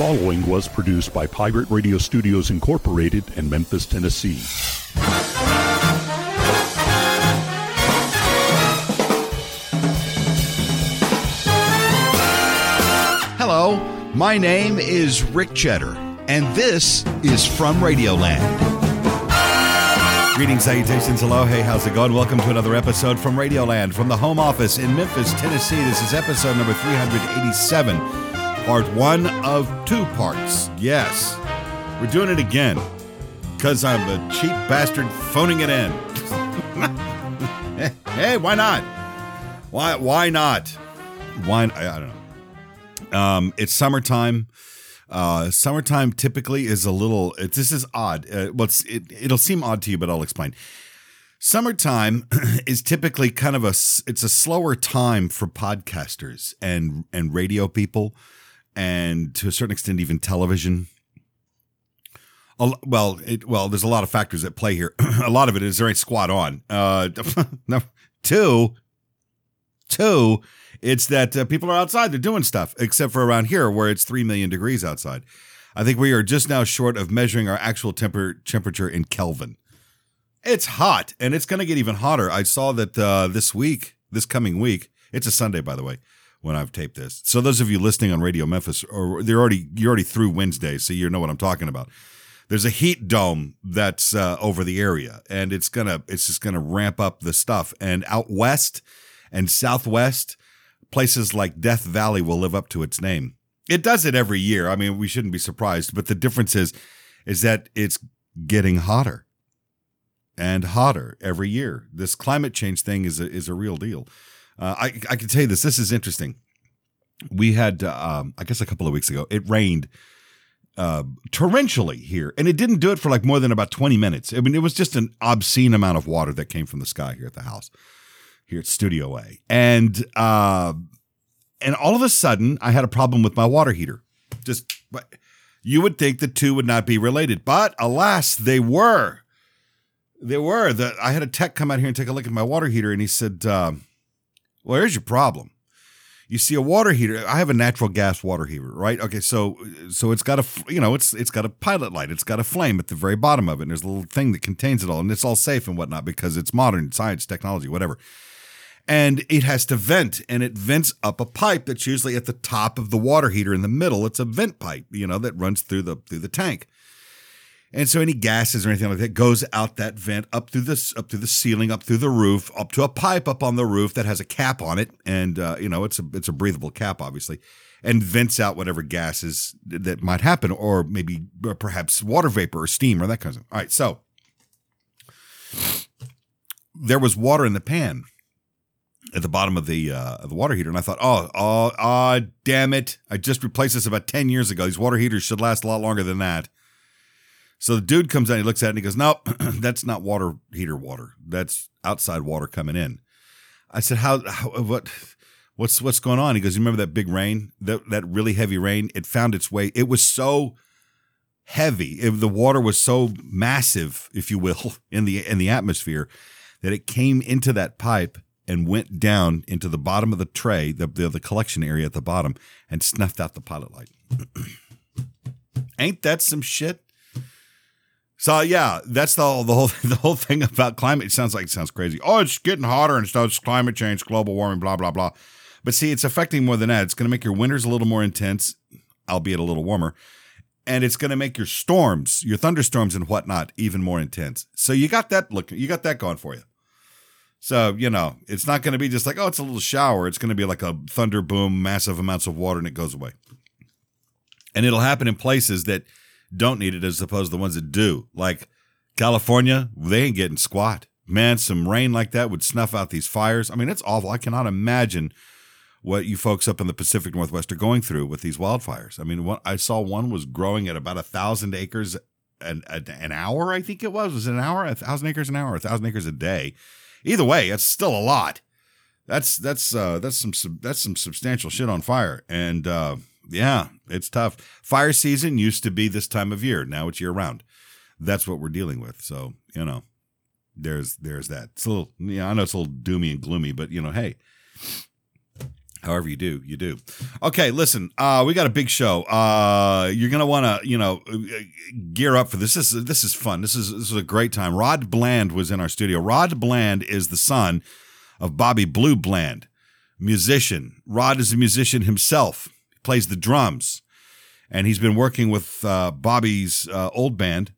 following was produced by Pirate Radio Studios Incorporated in Memphis, Tennessee. Hello, my name is Rick Cheddar, and this is From Radioland. Greetings, salutations, hello, hey, how's it going? Welcome to another episode from Radioland from the home office in Memphis, Tennessee. This is episode number 387, part one of two parts. Yes, we're doing it again because I'm a cheap bastard phoning it in. hey, why not? Why? Why not? Why? I don't know. Um, it's summertime. Uh, summertime typically is a little. It, this is odd. Uh, it's, it, it'll seem odd to you, but I'll explain. Summertime is typically kind of a. It's a slower time for podcasters and and radio people, and to a certain extent, even television. Well, it, well, there's a lot of factors at play here. a lot of it is there ain't squat on. Uh, no, two, two, it's that uh, people are outside, they're doing stuff, except for around here where it's 3 million degrees outside. I think we are just now short of measuring our actual temper- temperature in Kelvin. It's hot, and it's going to get even hotter. I saw that uh, this week, this coming week, it's a Sunday, by the way, when I've taped this. So those of you listening on Radio Memphis, or they're already you're already through Wednesday, so you know what I'm talking about. There's a heat dome that's uh, over the area, and it's gonna it's just gonna ramp up the stuff. And out west and southwest, places like Death Valley will live up to its name. It does it every year. I mean, we shouldn't be surprised, but the difference is is that it's getting hotter and hotter every year. This climate change thing is a, is a real deal. Uh, I I can tell you this. This is interesting. We had, um, I guess, a couple of weeks ago, it rained uh, torrentially here, and it didn't do it for like more than about twenty minutes. I mean, it was just an obscene amount of water that came from the sky here at the house, here at Studio A, and uh, and all of a sudden, I had a problem with my water heater. Just, you would think the two would not be related, but alas, they were. They were. The, I had a tech come out here and take a look at my water heater, and he said, um, "Well, here's your problem. You see, a water heater. I have a natural gas water heater, right? Okay, so so it's got a you know it's it's got a pilot light. It's got a flame at the very bottom of it, and there's a little thing that contains it all, and it's all safe and whatnot because it's modern science, technology, whatever." and it has to vent and it vents up a pipe that's usually at the top of the water heater in the middle it's a vent pipe you know that runs through the through the tank and so any gases or anything like that goes out that vent up through this up through the ceiling up through the roof up to a pipe up on the roof that has a cap on it and uh, you know it's a it's a breathable cap obviously and vents out whatever gases that might happen or maybe or perhaps water vapor or steam or that kind of Thing. all right so there was water in the pan at the bottom of the uh, of the water heater, and I thought, oh, oh, oh, damn it! I just replaced this about ten years ago. These water heaters should last a lot longer than that. So the dude comes out, he looks at it, and he goes, "Nope, that's not water heater water. That's outside water coming in." I said, "How? how what? What's what's going on?" He goes, "You remember that big rain? That that really heavy rain? It found its way. It was so." heavy It- the water was so massive if you will in the in the atmosphere that it came into that pipe and went down into the bottom of the tray, the, the, the collection area at the bottom, and snuffed out the pilot light. Ain't that some shit? So yeah, that's the the whole the whole thing about climate. It sounds like it sounds crazy. Oh, it's getting hotter and stuff. It's climate change, global warming, blah blah blah. But see, it's affecting more than that. It's going to make your winters a little more intense, albeit a little warmer, and it's going to make your storms, your thunderstorms and whatnot, even more intense. So you got that look. You got that going for you. So, you know, it's not going to be just like, oh, it's a little shower. It's going to be like a thunder boom, massive amounts of water, and it goes away. And it'll happen in places that don't need it as opposed to the ones that do. Like California, they ain't getting squat. Man, some rain like that would snuff out these fires. I mean, it's awful. I cannot imagine what you folks up in the Pacific Northwest are going through with these wildfires. I mean, one, I saw one was growing at about a thousand acres an, an hour, I think it was. Was it an hour? A thousand acres an hour, a thousand acres a day. Either way, it's still a lot. That's that's uh, that's some sub- that's some substantial shit on fire, and uh, yeah, it's tough. Fire season used to be this time of year. Now it's year round. That's what we're dealing with. So you know, there's there's that. It's a little yeah, I know it's a little doomy and gloomy, but you know, hey, However you do, you do. Okay, listen, uh, we got a big show. Uh, you're gonna want to, you know, gear up for this. This is this is fun. This is this is a great time. Rod Bland was in our studio. Rod Bland is the son of Bobby Blue Bland, musician. Rod is a musician himself. Plays the drums, and he's been working with uh, Bobby's uh, old band,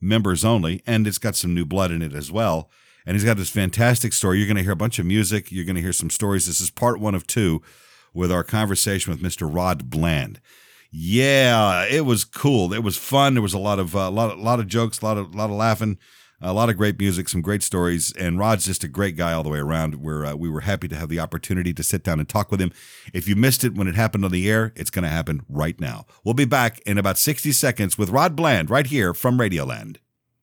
members only, and it's got some new blood in it as well. And he's got this fantastic story. You're going to hear a bunch of music. You're going to hear some stories. This is part one of two with our conversation with Mr. Rod Bland. Yeah, it was cool. It was fun. There was a lot of a uh, lot, lot of jokes, a lot of, lot of laughing, a lot of great music, some great stories. And Rod's just a great guy all the way around. We're uh, we were happy to have the opportunity to sit down and talk with him. If you missed it when it happened on the air, it's going to happen right now. We'll be back in about 60 seconds with Rod Bland right here from Radioland.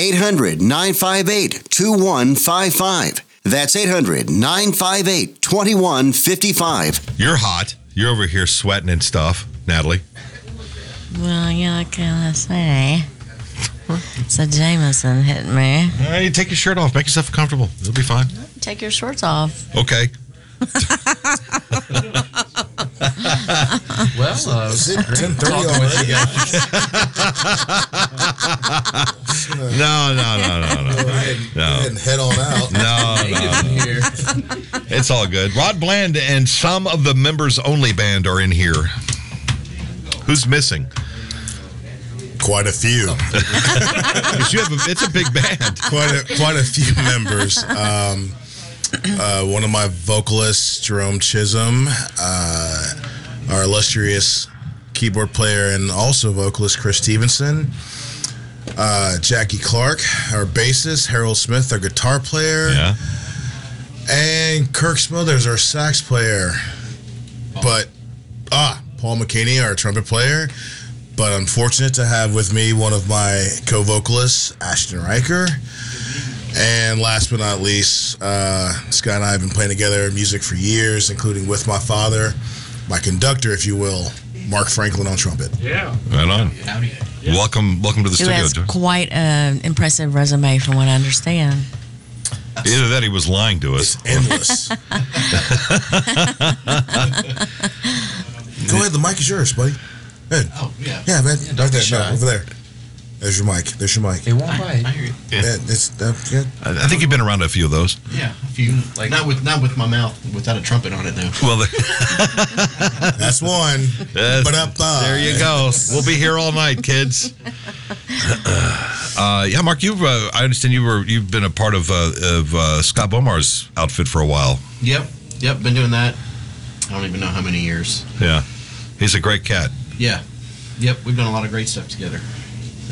800 958 2155. That's 800 958 2155. You're hot. You're over here sweating and stuff, Natalie. Well, yeah, what can I say? So Jameson hit me. Hey, take your shirt off. Make yourself comfortable. It'll be fine. Take your shorts off. Okay. Well, uh, Is it 10:30 already? no, no, no, no, no. Go ahead, go No. ahead and head on out. No, no, no. It's all good. Rod Bland and some of the members only band are in here. Who's missing? Quite a few. 'Cause you have a, it's a big band. quite a quite a few members. Um, uh, one of my vocalists, Jerome Chisholm, uh, our illustrious keyboard player and also vocalist Chris Stevenson, uh, Jackie Clark, our bassist, Harold Smith, our guitar player, Yeah. and Kirk Smothers, our sax player. But ah, Paul McKinney, our trumpet player. But I'm fortunate to have with me one of my co-vocalists, Ashton Riker. And last but not least, uh, Scott and I have been playing together music for years, including with my father, my conductor, if you will, Mark Franklin on trumpet. Yeah. Right on. Welcome, welcome to the Who studio. has quite an impressive resume, from what I understand. Either that, he was lying to us. It's endless. Go ahead, the mic is yours, buddy. Go ahead. Oh, yeah. Yeah, man. don't right there. No, over there. There's your mic. There's your mic. It won't bite. I hear you. Yeah. Yeah, it's uh, yeah. I I think you've been around a few of those. Yeah, a few. Like not with not with my mouth, without a trumpet on it though. Well, there, That's one. Yes. But up, uh, there you go. We'll be here all night, kids. Uh, yeah, Mark, you've uh, I understand you were you've been a part of uh, of uh, Scott Bomar's outfit for a while. Yep, yep. Been doing that. I don't even know how many years. Yeah, he's a great cat. Yeah, yep. We've done a lot of great stuff together.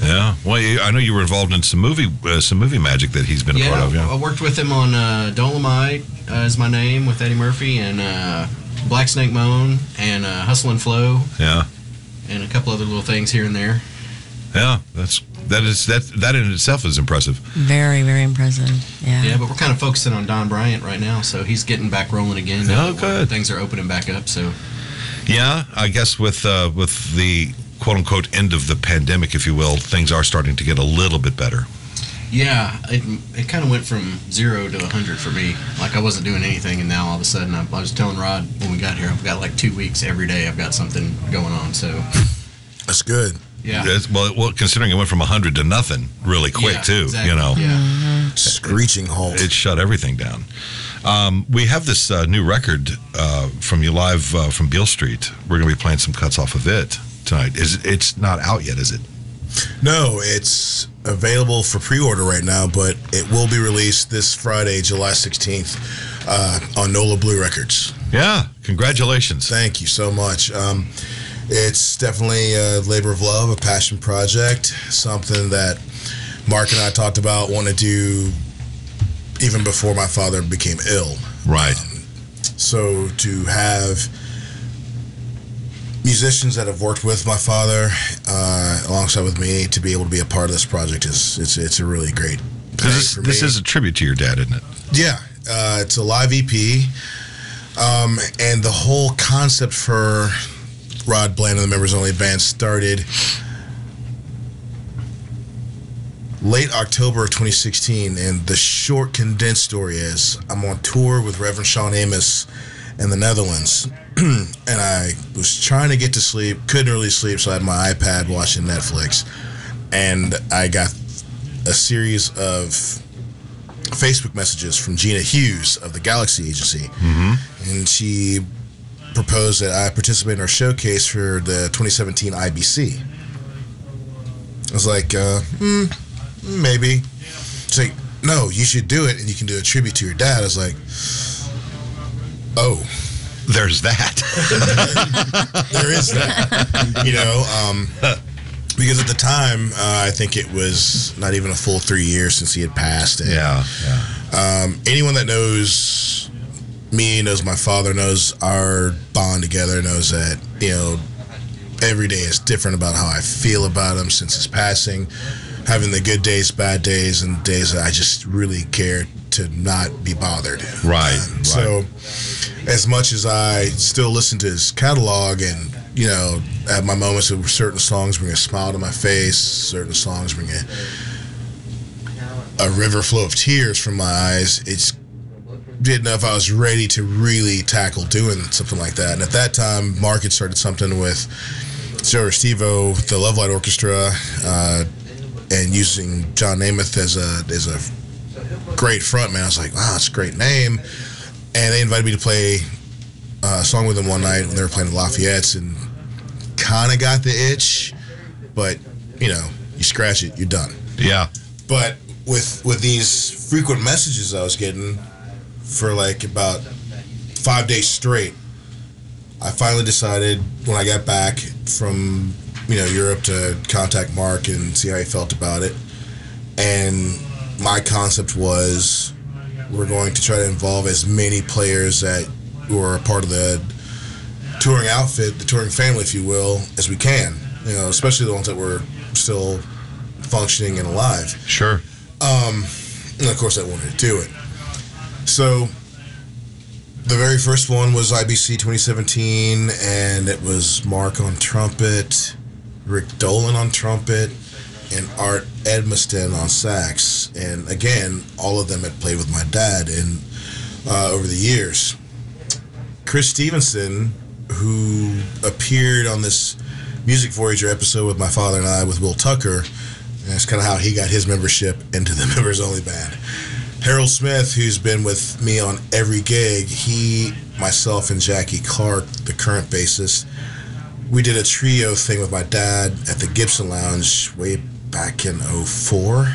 Yeah. Well, you, I know you were involved in some movie uh, some movie magic that he's been a yeah, part of. Yeah. I worked with him on uh, Dolomite uh, is my name with Eddie Murphy and uh, Black Snake Moan and uh, Hustle and Flow Yeah. and a couple other little things here and there. Yeah. That's that is that that in itself is impressive. Very, very impressive. Yeah. Yeah, but we're kind of focusing on Don Bryant right now, so he's getting back rolling again. now Oh, good. Things are opening back up, so Yeah, I guess with uh, with the quote unquote end of the pandemic, if you will, things are starting to get a little bit better. Yeah, it, it kind of went from zero to 100 for me. Like I wasn't doing anything, and now all of a sudden, I, I was telling Rod when we got here, I've got like two weeks every day. I've got something going on. So That's good. yeah, It's- well, well, considering it went from hundred to nothing really quick Yeah, too. exactly. You know, Yeah, Screeching halt. it shut everything down. Um, we have this uh, new record uh, from you live uh, from Beale Street. We're going to be playing some cuts off of it tonight. Is it's not out yet, is it? No, it's available for pre-order right now, but it will be released this Friday, July 16th, uh, on Nola Blue Records. Yeah, congratulations. Thank you so much. Um, it's definitely a labor of love, a passion project, something that Mark and I talked about wanting to do even before my father became ill. Right. So to have musicians that have worked with my father uh, alongside with me to be able to be a part of this project is it's it's a really great. This, this is a tribute to your dad, isn't it? Yeah, uh, it's a live EP, um, and the whole concept for Rod Bland and the Members Only Band started late October of 2016. And the short, condensed story is I'm on tour with Reverend Shawn Amos in the Netherlands, and I was trying to get to sleep, couldn't really sleep, so I had my iPad watching Netflix, and I got a series of Facebook messages from Gina Hughes of the Galaxy Agency, and she proposed that I participate in our showcase for the 2017 IBC. I was like, uh, hmm, maybe. She's like, no, you should do it, and you can do a tribute to your dad. I was like, oh, There's that. there is that. you know, um, because at the time, uh, I think it was not even a full three years since he had passed. And, yeah, yeah. Um, anyone that knows me, knows my father, knows our bond together, knows that, you know, every day is different about how I feel about him since his passing. Having the good days, bad days, and days that I just really care to not be bothered. Right, Um, right. So, as much as I still listen to his catalog and, you know, at my moments of certain songs bring a smile to my face, certain songs bring a, a river flow of tears from my eyes, it's didn't know if I was ready to really tackle doing something like that. And at that time, Mark had started something with Joe Restivo, the Love Light Orchestra, uh, and using John Nemeth as a as a great frontman. I was like, wow, that's a great name. And they invited me to play uh, a song with them one night when they were playing the Lafayette's, and kind of got the itch, but you know, you scratch it, you're done. Yeah. But with with these frequent messages I was getting for like about five days straight, I finally decided when I got back from you know Europe to contact Mark and see how he felt about it. And my concept was we're going to try to involve as many players that were a part of the touring outfit, the touring family, if you will, as we can. You know, especially the ones that were still functioning and alive. Sure. Um, and of course, I wanted to do it. So, the very first one was IBC 2017, and it was Mark on trumpet, Rick Dolan on trumpet, and Art Edmaiston on sax. And again, all of them had played with my dad in uh, over the years. Chris Stevenson, who appeared on this Music Voyager episode with my father and I with Will Tucker, and that's kind of how he got his membership into the members only band. Harold Smith, who's been with me on every gig, he, myself, and Jackie Clark, the current bassist, we did a trio thing with my dad at the Gibson Lounge way back in 04.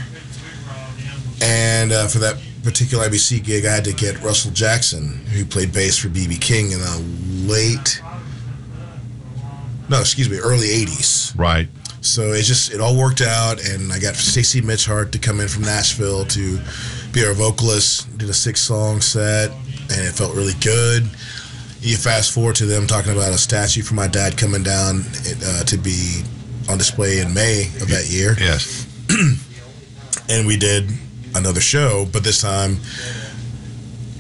And uh, for that particular IBC gig, I had to get Russell Jackson, who played bass for BB King in the late, no, excuse me, early 80s. Right. So it just it all worked out, and I got Stacy Mitchhart to come in from Nashville to be our vocalist. Did a six song set, and it felt really good. You fast forward to them talking about a statue for my dad coming down uh, to be on display in May of that year, Yes. and we did another show, but this time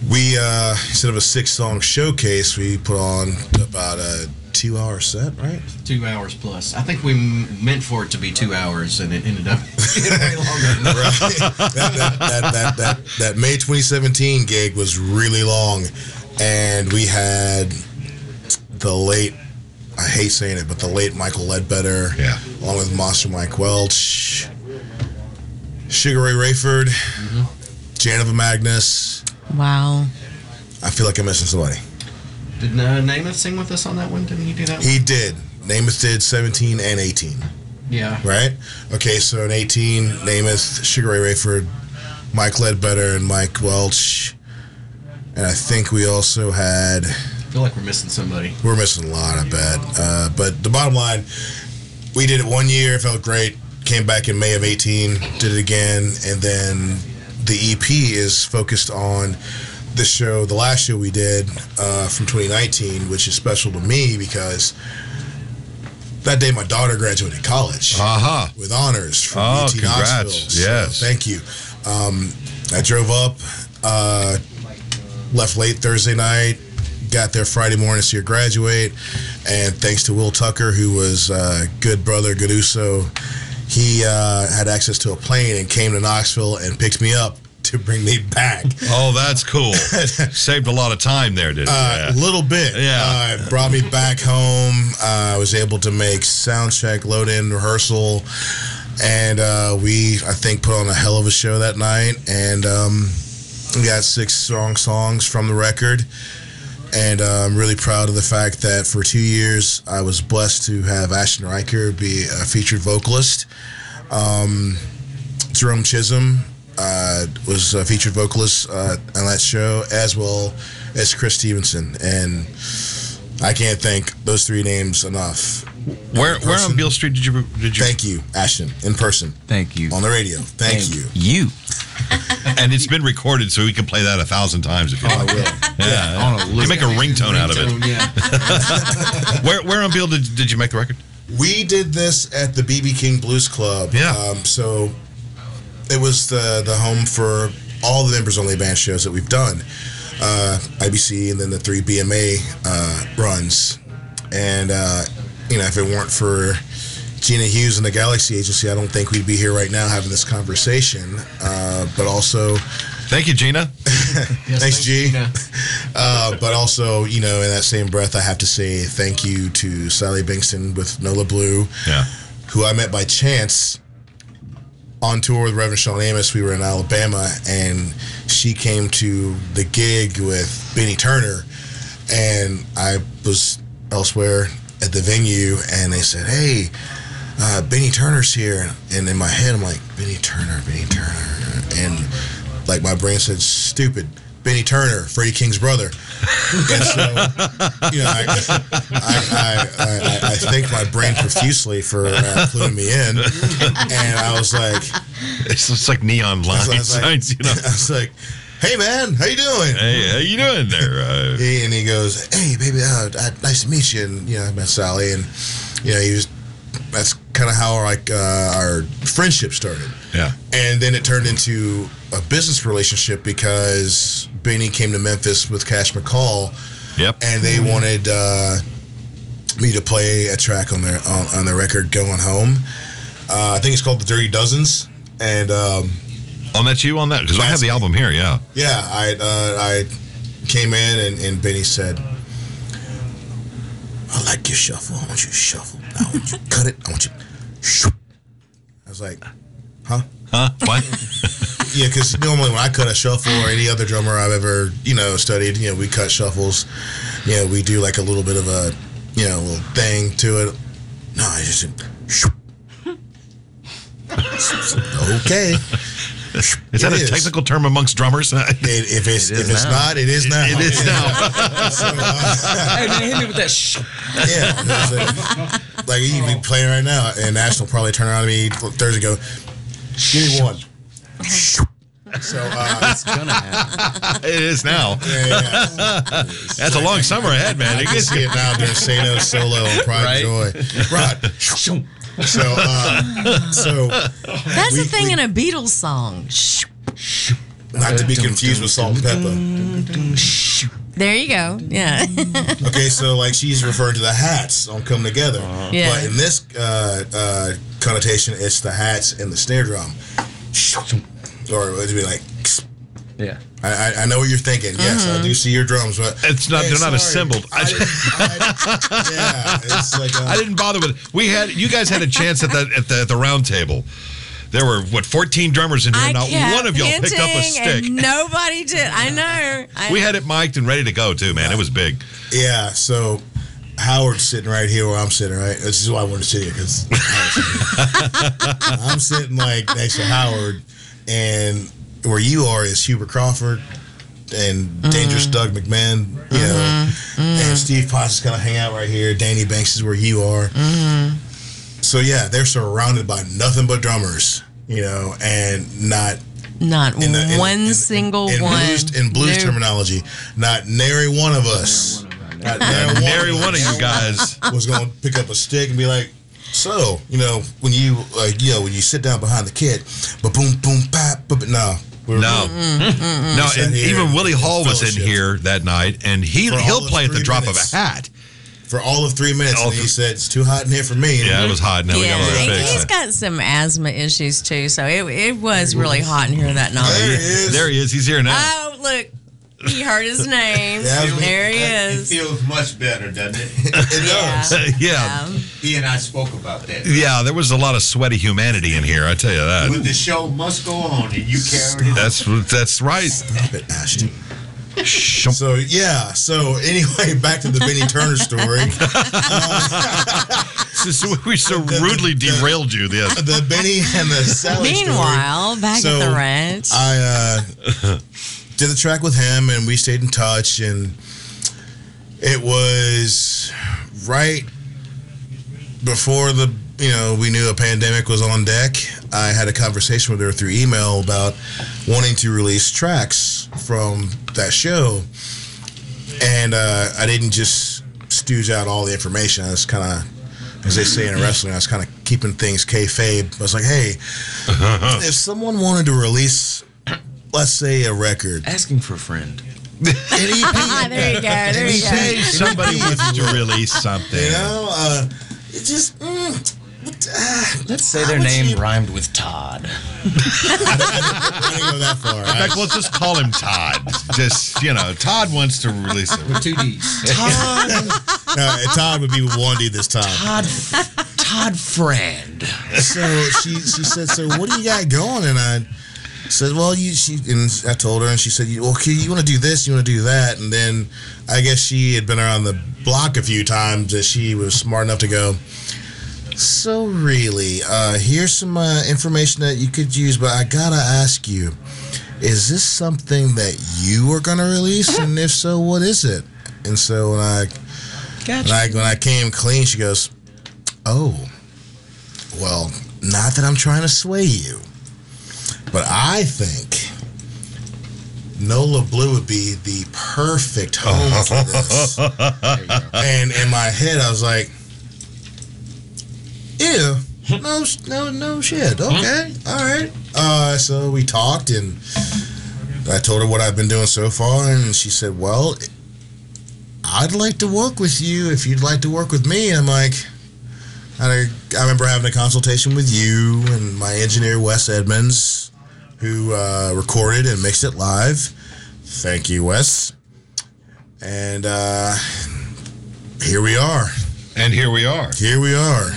we uh, instead of a six song showcase, we put on about a two hour set, right? Two hours plus. I think we m- meant for it to be two hours, and it ended up way longer than right. that, that, that, that, that, that May 2017 gig was really long, and we had the late, I hate saying it, but the late Michael Ledbetter, Yeah. along with Monster Mike Welch, Sugar Ray Rayford, Janova Magnus. Wow. I feel like I'm missing somebody. Did uh, Nemeth sing with us on that one? Didn't he do that one? He did. Nemeth did 17 and 18. Yeah. Right? Okay, so in 18, Nemeth, Sugar Ray Rayford, Mike Ledbetter, and Mike Welch. And I think we also had, I feel like we're missing somebody. we're missing a lot, I bet. Uh, but the bottom line, we did it one year, felt great. Came back in May of 18, did it again. And then the EP is focused on the show, the last show we did uh, from 2019, which is special to me because that day my daughter graduated college Aha. with honors from Oh, UT congrats. Knoxville. So Yes. thank you. Um, I drove up, uh, left late Thursday night, got there Friday morning to see her graduate, and thanks to Will Tucker, who was uh, good brother, good Uso, he uh, had access to a plane and came to Knoxville and picked me up to bring me back. Oh, that's cool. Saved a lot of time there, didn't Uh, A little bit. Yeah. Uh, brought me back home. Uh, I was able to make sound check, load in, rehearsal. And uh, we, I think, put on a hell of a show that night. And um, we got six strong songs from the record. And uh, I'm really proud of the fact that for two years I was blessed to have Ashton Riker be a featured vocalist. Um, Jerome Chisholm uh, was a featured vocalist uh, on that show, as well as Chris Stevenson. And I can't thank those three names enough. Where where on person. Beale Street did you did you? Thank you, Ashton, in person Thank you. on the radio. Thank you. You. And it's been recorded, so we can play that a thousand times if you like. Yeah, On a you make a ringtone out of it. Yeah. Where where on Beale did, did you make the record? We did this at the BB King Blues Club. Yeah. Um, so it was the the home for all the members only band shows that we've done. Uh, IBC and then the three BMA uh, runs. And uh, you know, if it weren't for Gina Hughes and the Galaxy Agency, I don't think we'd be here right now having this conversation. Uh, but also, Thank you, Gina. thanks, G. Gina. Uh, but also, you know, in that same breath, I have to say thank you to Sallie Bengtson with Nola Blue Yeah. who I met by chance on tour with Reverend Shawn Amos. We were in Alabama, and she came to the gig with Benny Turner, and I was elsewhere at the venue, and they said, "Hey, uh, Benny Turner's here," and in my head, I'm like, "Benny Turner, Benny Turner," and like my brain said, "Stupid." Benny Turner, Freddie King's brother. And so, you know, I, I, I, I, I thanked my brain profusely for uh, cluing me in. And I was like, It's just like neon I line was like, signs, you know. I was like, hey, man, how you doing? Hey, how you doing there? Uh, He, and he goes, "Hey, baby, uh, uh, nice to meet you." And you know, I met Sallie, and you know, he was. That's kind of how like uh, our friendship started, yeah. and then it turned into a business relationship because Benny came to Memphis with Cash McCall, Yep. and they wanted uh, me to play a track on their on, on their record "Going Home." Uh, I think it's called "The Dirty Dozens," and um, On that you on that because I have the album here. Yeah. yeah, I uh, I came in and, and Benny said, "I like your shuffle. I want you to shuffle. I want you to cut it. I want you." Shoop. I was like, "Huh?" Huh? What? Yeah, because normally when I cut a shuffle or any other drummer I've ever you know studied, you know, we cut shuffles. You know, we do like a little bit of a you know little thing to it. No, I just shoop. okay. Is that It a is. technical term amongst drummers? It, if it's It is if it's now. not, it is now. It is now. So, uh, Hey, man, hit me with that sh- Yeah, a- like you be playing right now, and Nash will probably turn around to me Thursday. and Go, give me one. So uh, It's gonna happen. it is now. yeah, yeah, yeah. That's a long summer ahead, man. I It can see it now during Sano solo on Pride Right? Joy. Rod. So, uh, so That's We- a thing we- in a Beatles song. Not to be confused with Salt and Pepper. There you go. Yeah. Okay, so like she's referring to the hats on "Come Together," Yeah. but in this uh, uh, connotation, it's the hats and the snare drum, or it'd be like. Yeah. I, I- I know what you're thinking. Yes, I do see your drums, but It's not- Hey, they're not assembled. I didn't- I- yeah, it's like uh, I didn't bother with it. We had you guys had a chance at the at the, at the round table. There were what 14 drummers in here. I Not one of y'all picked up a stick. And nobody did. I know. I, We had it mic'd and ready to go too, man. It was big. yeah. So Howard's sitting right here where I'm sitting, right? This is why I wanted to sit here because I'm sitting like next to Howard, and where you are is Hubert Crawford and Dangerous mm. Doug McMahon, you know, mm-hmm. mm. and Steve Potts is kind of hang out right here. Danny Banks is where you are. Mm-hmm. So yeah, they're surrounded by nothing but drummers, you know, and not Not in the- in- one in- single in one. Blues, in blues Nope. terminology, not nary one of us. Not nary Nary one of you guys. was going to pick up a stick and be like, "So, you know, when you like, you know, when you sit down behind the kit, but boom, boom, pop, but no, we're- No, Mm-hmm. no, and here even Willie Hall was in here that night, and he For he'll play at the drop minutes. of a hat. for all of three minutes." All and he said, "It's too hot in here for me." Yeah, it was hot. Now we Yeah, got all and that got some asthma issues too, so it, it was really hot in here that night. There he is. There he is. He's here now. Oh, look, he heard his name. Yeah, I there he It is. feels much better, doesn't it? It does. yeah, Um, he and I spoke about that. yeah. There was a lot of sweaty humanity in here. I tell you But that. the show must go on, and you carried it. That's that's right. Stop it, Ashton. So yeah. So anyway, back to the Benny Turner story. Since we so rudely derailed you. The the Benny and the Sally story. meanwhile, back So, at the ranch. I uh, did the track with him, and we stayed in touch. And it was right before the you know we knew a pandemic was on deck. I had a conversation with her through email about wanting to release tracks from that show, and uh, I didn't just stooge out all the information. I was kind of, as they say in wrestling, I was kind of keeping things kayfabe. I was like, hey, if someone wanted to release, let's say, a record, Asking for a friend. an EP, Ah, there you go. There you Say go. somebody wants to release something. you know, uh, it just. Mm, uh, Let's say their name you- rhymed with Todd. I didn't go that far. In fact, let's just call him Todd. Just you know, Todd wants to release it. With two D's. Todd. no, Todd would be with one D this time. Todd. Todd Friend. So she she said, "So what do you got going?" And I said, "Well, you." She and I told her, and she said, "Well, okay, you want to do this, you want to do that." And then I guess she had been around the block a few times that she was smart enough to go. So really, uh, here's some uh, information that you could use, but I gotta ask you: Is this something that you are gonna release? And if so, what is it? And so when I when I when I came clean, she goes, "Oh, well, not that I'm trying to sway you, but I think Nola Blue would be the perfect home for this." and in my head, I was like, "Ew, no, no, no shit. Okay, all right." Uh, so we talked, and I told her what I've been doing so far, and she said, "Well." I'd like to work with you if you'd like to work with me. And I'm like, I, I remember having a consultation with you and my engineer Wes Edmonds, who uh, recorded and mixed it live. Thank you, Wes. And uh, here we are. And here we are. Here we are.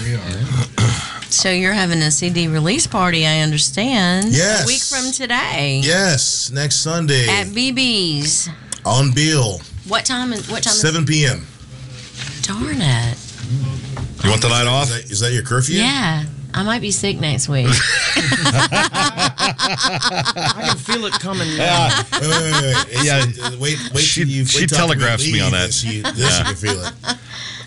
So you're having a CD release party, I understand. Yes. A week from today. Yes, next Sunday At BB's. on Beale, What time is what time 7 p.m. Darn it. You want the night off? Is that, is that your curfew? Yeah. I might be sick next week. I can feel it coming now. Wait, wait, wait, wait. Yeah. Wait, wait She- till you. she wait till telegraphs me on that. and She, this you can feel it.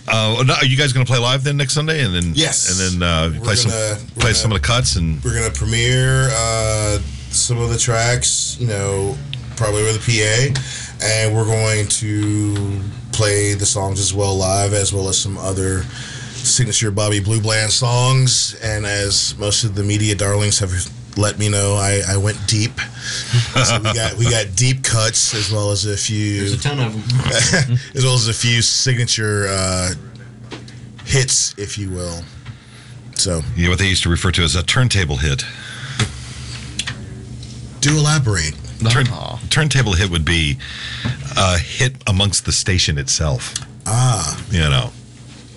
Uh, no, are you guys going to play live then next Sunday, and then Yes. and then uh, play some gonna- we're play gonna- some of the cuts and We're gonna premiere uh, some of the tracks, you know, probably with a PA, and we're going to play the songs as well live, as well as some other signature Bobby Blue Bland songs. And as most of the media darlings have let me know, I, I went deep. so we got we got deep cuts as well as a few There's a ton of them. as well as a few signature uh, hits, if you will. So, you know what they used to refer to as a turntable hit. do elaborate. Turn, turntable hit would be a hit amongst the station itself. Ah, You know,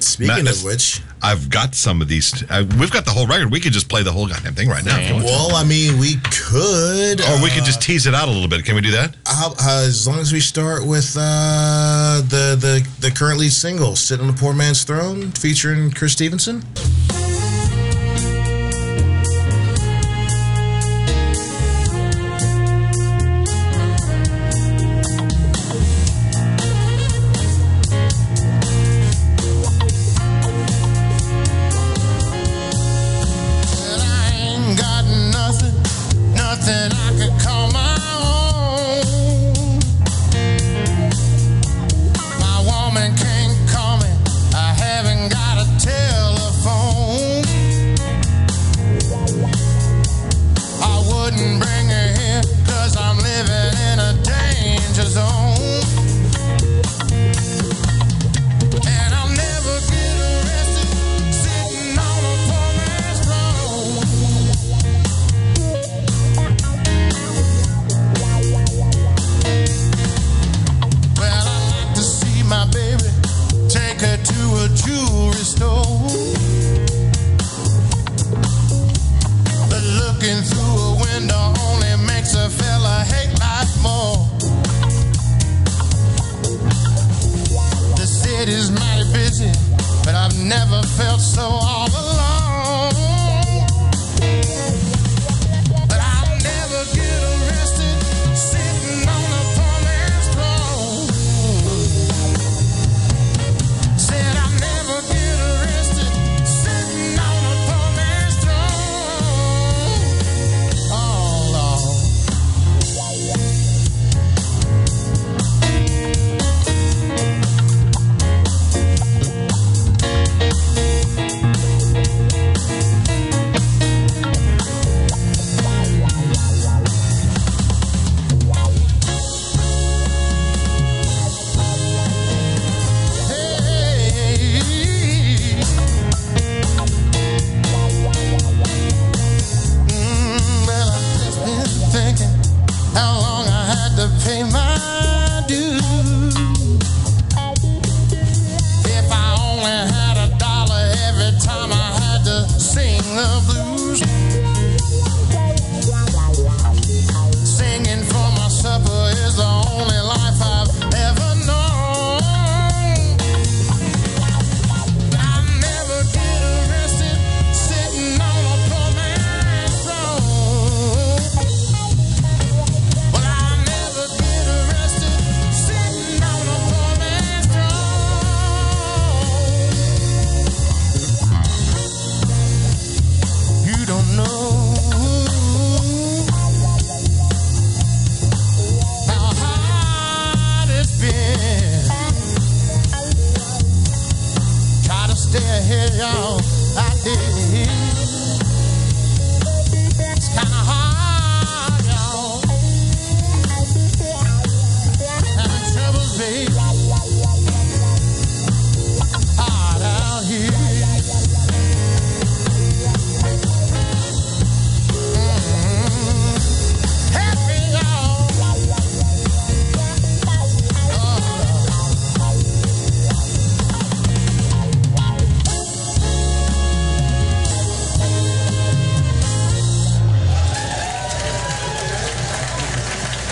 speaking of which, I've got some of these. Uh, we've got the whole record. We could just play the whole goddamn thing right now. if you want to. Well, I mean, we could. or we could just tease it out a little bit. Can we do that? How, as long as we start with uh, the the the currently single "Sit on the Poor Man's Throne" featuring Chris Stevenson.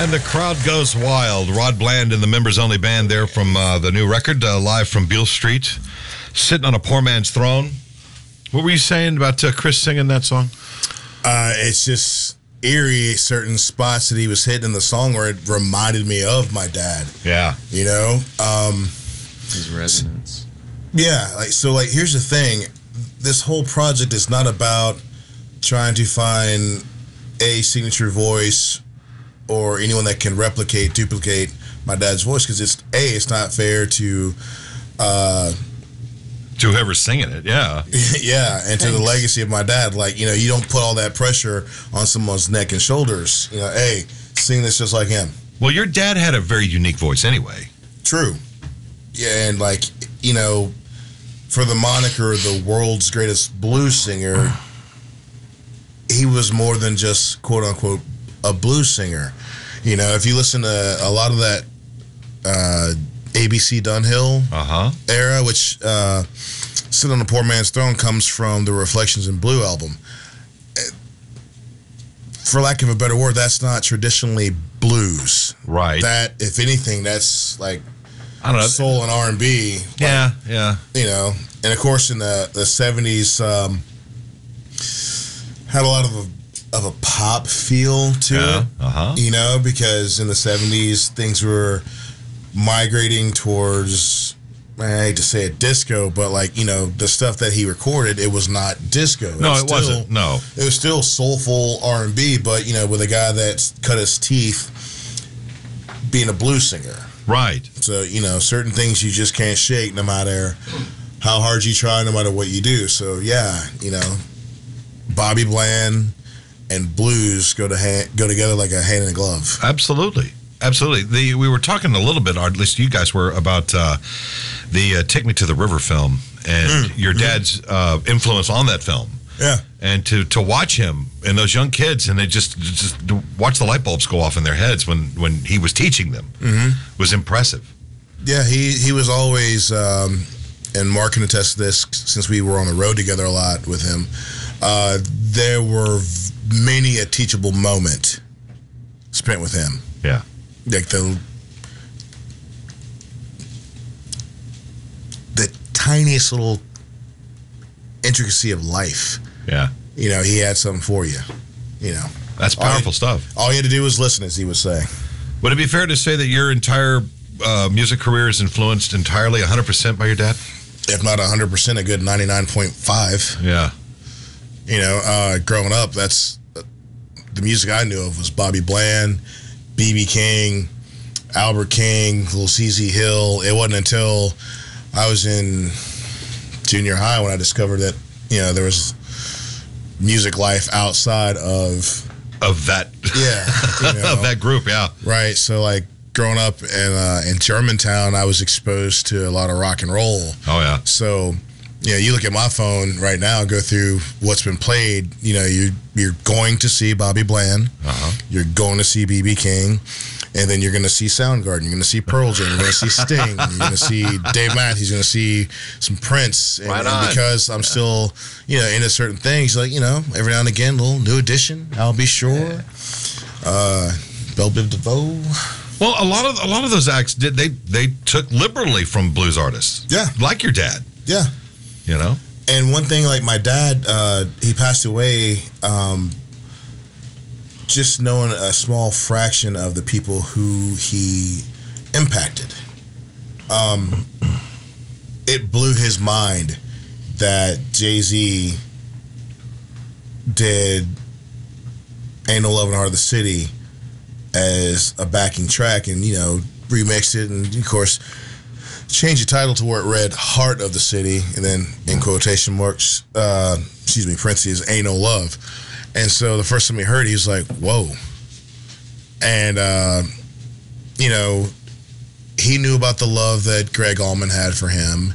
And the crowd goes wild. Rod Bland and the members only band there from uh, the new record, uh, live from Beale Street, sitting on a poor man's throne. What were you saying about uh, Chris singing that song? Uh, it's just eerie certain spots that he was hitting in the song where it reminded me of my dad. Yeah. You know? Um, His resonance. Yeah, like so like here's the thing. This whole project is not about trying to find a signature voice or anyone that can replicate, duplicate my dad's voice because it's a it's not fair to uh to whoever's singing it, yeah. yeah, and to the legacy of my dad. Like, you know, you don't put all that pressure on someone's neck and shoulders. You know, hey, sing this just like him. Well, your dad had a very unique voice anyway. True. Yeah, and like, you know, for the moniker the world's greatest blues singer, he was more than just quote unquote a blues singer. You know, if you listen to a lot of that uh ABC Dunhill uh-huh. era, which uh, "Sit on a Poor Man's Throne" comes from the Reflections in Blue album. Eh, For lack of a better word, that's not traditionally blues. Right. That, if anything, that's like I don't know. soul and R and B. Yeah, yeah. You know, and of course in the the seventies um, had a lot of a of a pop feel to Yeah, it. uh-huh. You know, because in the seventies things were migrating towards. I hate to say it, disco, but like you know, the stuff that he recorded, it was not disco. No, was it wasn't. No. it was still soulful R and B, but you know, with a guy that's cut his teeth being a blues singer. Right. So you know, certain things you just can't shake, no matter how hard you try, no matter what you do. So yeah, you know, Bobby Bland and blues go to hand, go together like a hand and a glove. Absolutely. Absolutely. The we were talking a little bit, or at least you guys were, about uh, the uh, "Take Me to the River" film and Mm, your dad's uh, influence on that film. Yeah. And to, to watch him and those young kids, and they just just watch the light bulbs go off in their heads when when he was teaching them Mhm. was impressive. Yeah, he he was always, um, and Mark can attest to this since we were on the road together a lot with him. Uh, there were many a teachable moment spent with him. Yeah. like the the tiniest little intricacy of life. Yeah. You know, he had something for you. You know, That's All powerful stuff. all you had to do was listen, as he was saying. Would it be fair to say that your entire uh, music career is influenced entirely 100% by your dad? If not 100%, a good 99.5. Yeah. You know, uh, growing up, that's the music I knew of was Bobby Bland, BB King, Albert King, Little ZZ Hill. It wasn't until I was in junior high when I discovered that you know there was music life outside of of that yeah you know. of that group. Yeah. right. So like growing up in uh, in Germantown, I was exposed to a lot of rock and roll. Oh yeah. So, you know, you look at my phone right now, go through what's been played. You know, you you're going to see Bobby Bland, Uh-huh. you're going to see BB King, and then you're going to see Soundgarden. You're going to see Pearl Jam. You're going to see Sting. You're going to see Dave Matthews. You're going to see some Prince. And, Right and because I'm still, you know, into certain things, like you know, every now and again, little new edition. I'll be sure. Uh, Bell Biv DeVoe. Well, a lot of a lot of those acts did they they took liberally from blues artists. Yeah. Like your dad. Yeah. You know. And one thing, like my dad, uh, he passed away. Um, just knowing a small fraction of the people who he impacted, um, it blew his mind that Jay Z did "Ain't No Love in Heart of the City" as a backing track, and you know remixed it, and of course changed the title to where it read "Heart of the City," and then in quotation marks, uh, excuse me, parentheses, "Ain't no love." And so the first time he heard, it, he was like, "Whoa!" And uh, you know, he knew about the love that Gregg Allman had for him.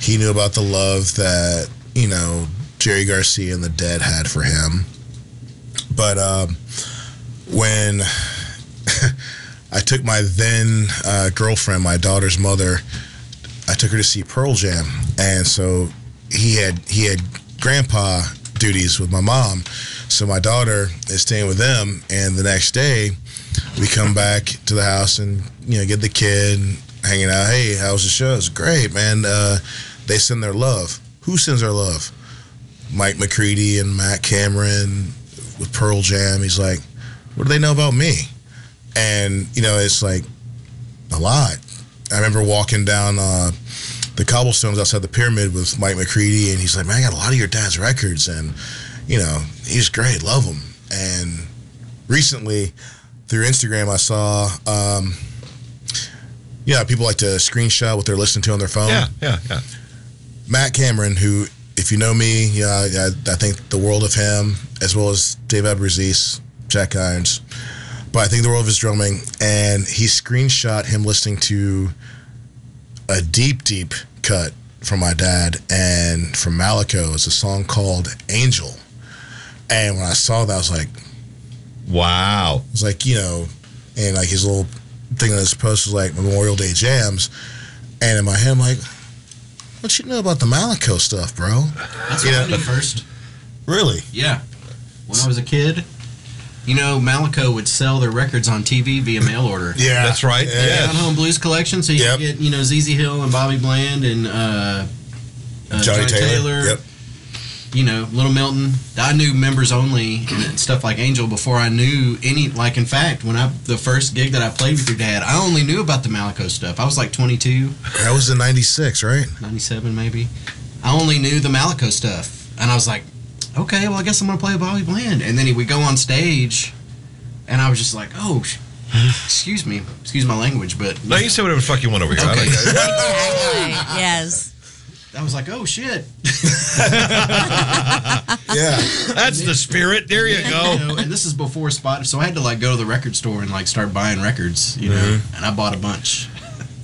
He knew about the love that you know Jerry Garcia and the Dead had for him. But um, when I took my then uh, girlfriend, my daughter's mother, I took her to see Pearl Jam, and so he had he had grandpa duties with my mom, so my daughter is staying with them, and the next day we come back to the house and you know get the kid hanging out. Hey, how's the show? It's great, man. Uh, they send their love. Who sends their love? Mike McCready and Matt Cameron with Pearl Jam. He's like, what do they know about me? And you know, it's like a lot. I remember walking down uh, the cobblestones outside the pyramid with Mike McCready, and he's like, "Man, I got a lot of your dad's records, and you know, he's great, love him." And recently, through Instagram, I saw, um, yeah, people like to screenshot what they're listening to on their phone. Yeah, yeah, yeah. Matt Cameron, who, if you know me, yeah, I, I think the world of him, as well as Dave Abruzzese, Jack Irons, but I think the world of his drumming. And he screenshot him listening to a deep, deep cut from my dad and from Malaco. It's a song called Angel. And when I saw that, I was like, Wow. It's like, you know, and like his little thing that was supposed to like Memorial Day jams, and in my head I'm like, what you know about the Malaco stuff, bro? That's You what know, I knew first. Really? Yeah. When I was a kid, you know, Malaco would sell their records on TV via mail order. Yeah. That's right. Yeah. Yeah. Down Home Blues Collection, so you Yep. get, you know, ZZ Hill and Bobby Bland and uh, uh, Johnnie Taylor. Yep. You know, Little Milton. I knew members only and stuff like Angel before I knew any. Like, in fact, when I the first gig that I played with your dad, I only knew about the Malaco stuff. I was like 22, That was in '96, right? 97 maybe. I only knew the Malaco stuff, and I was like, okay, well, I guess I'm gonna play Bobby Bland. And then he would go on stage, and I was just like, oh, excuse me, excuse my language, but No, you say whatever the fuck you want over here. I Okay. Exactly. Yes. I was like, oh shit. Yeah. That's the spirit. There you go. You know, and this is before Spot, so I had to like go to the record store and like start buying records, you know. Mm-hmm. And I bought a bunch.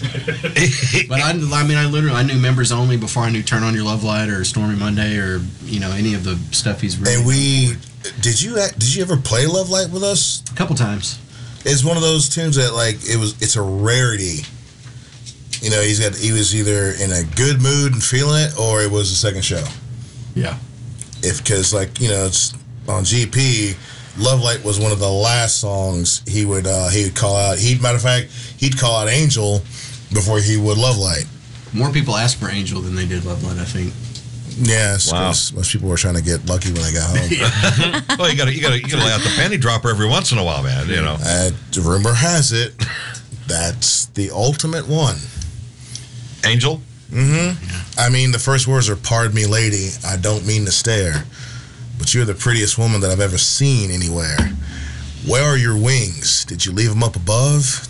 but I, I mean, I literally I knew members only before I knew Turn On Your Love Light or Stormy Monday or you know any of the stuff he's really. And we did you did you ever play Love Light with us? a couple times. It's one of those tunes that like it was it's a rarity. You know, he's got he was either in a good mood and feeling it, or it was the second show. Yeah. If because like you know it's on GP, Love Light was one of the last songs he would uh, he would call out. He matter of fact he'd call out Angel before he would Love Light. More people asked for Angel than they did Love Light, I think. Yeah, Wow. most people were trying to get lucky when they got home. well, you got to you got to you got to lay out the panty dropper every once in a while, man. You know. Uh, rumor has it that's the ultimate one. Angel. Mm-hmm. I mean, the first words are "Pardon me, lady. I don't mean to stare, but you're the prettiest woman that I've ever seen anywhere. Where are your wings? Did you leave them up above?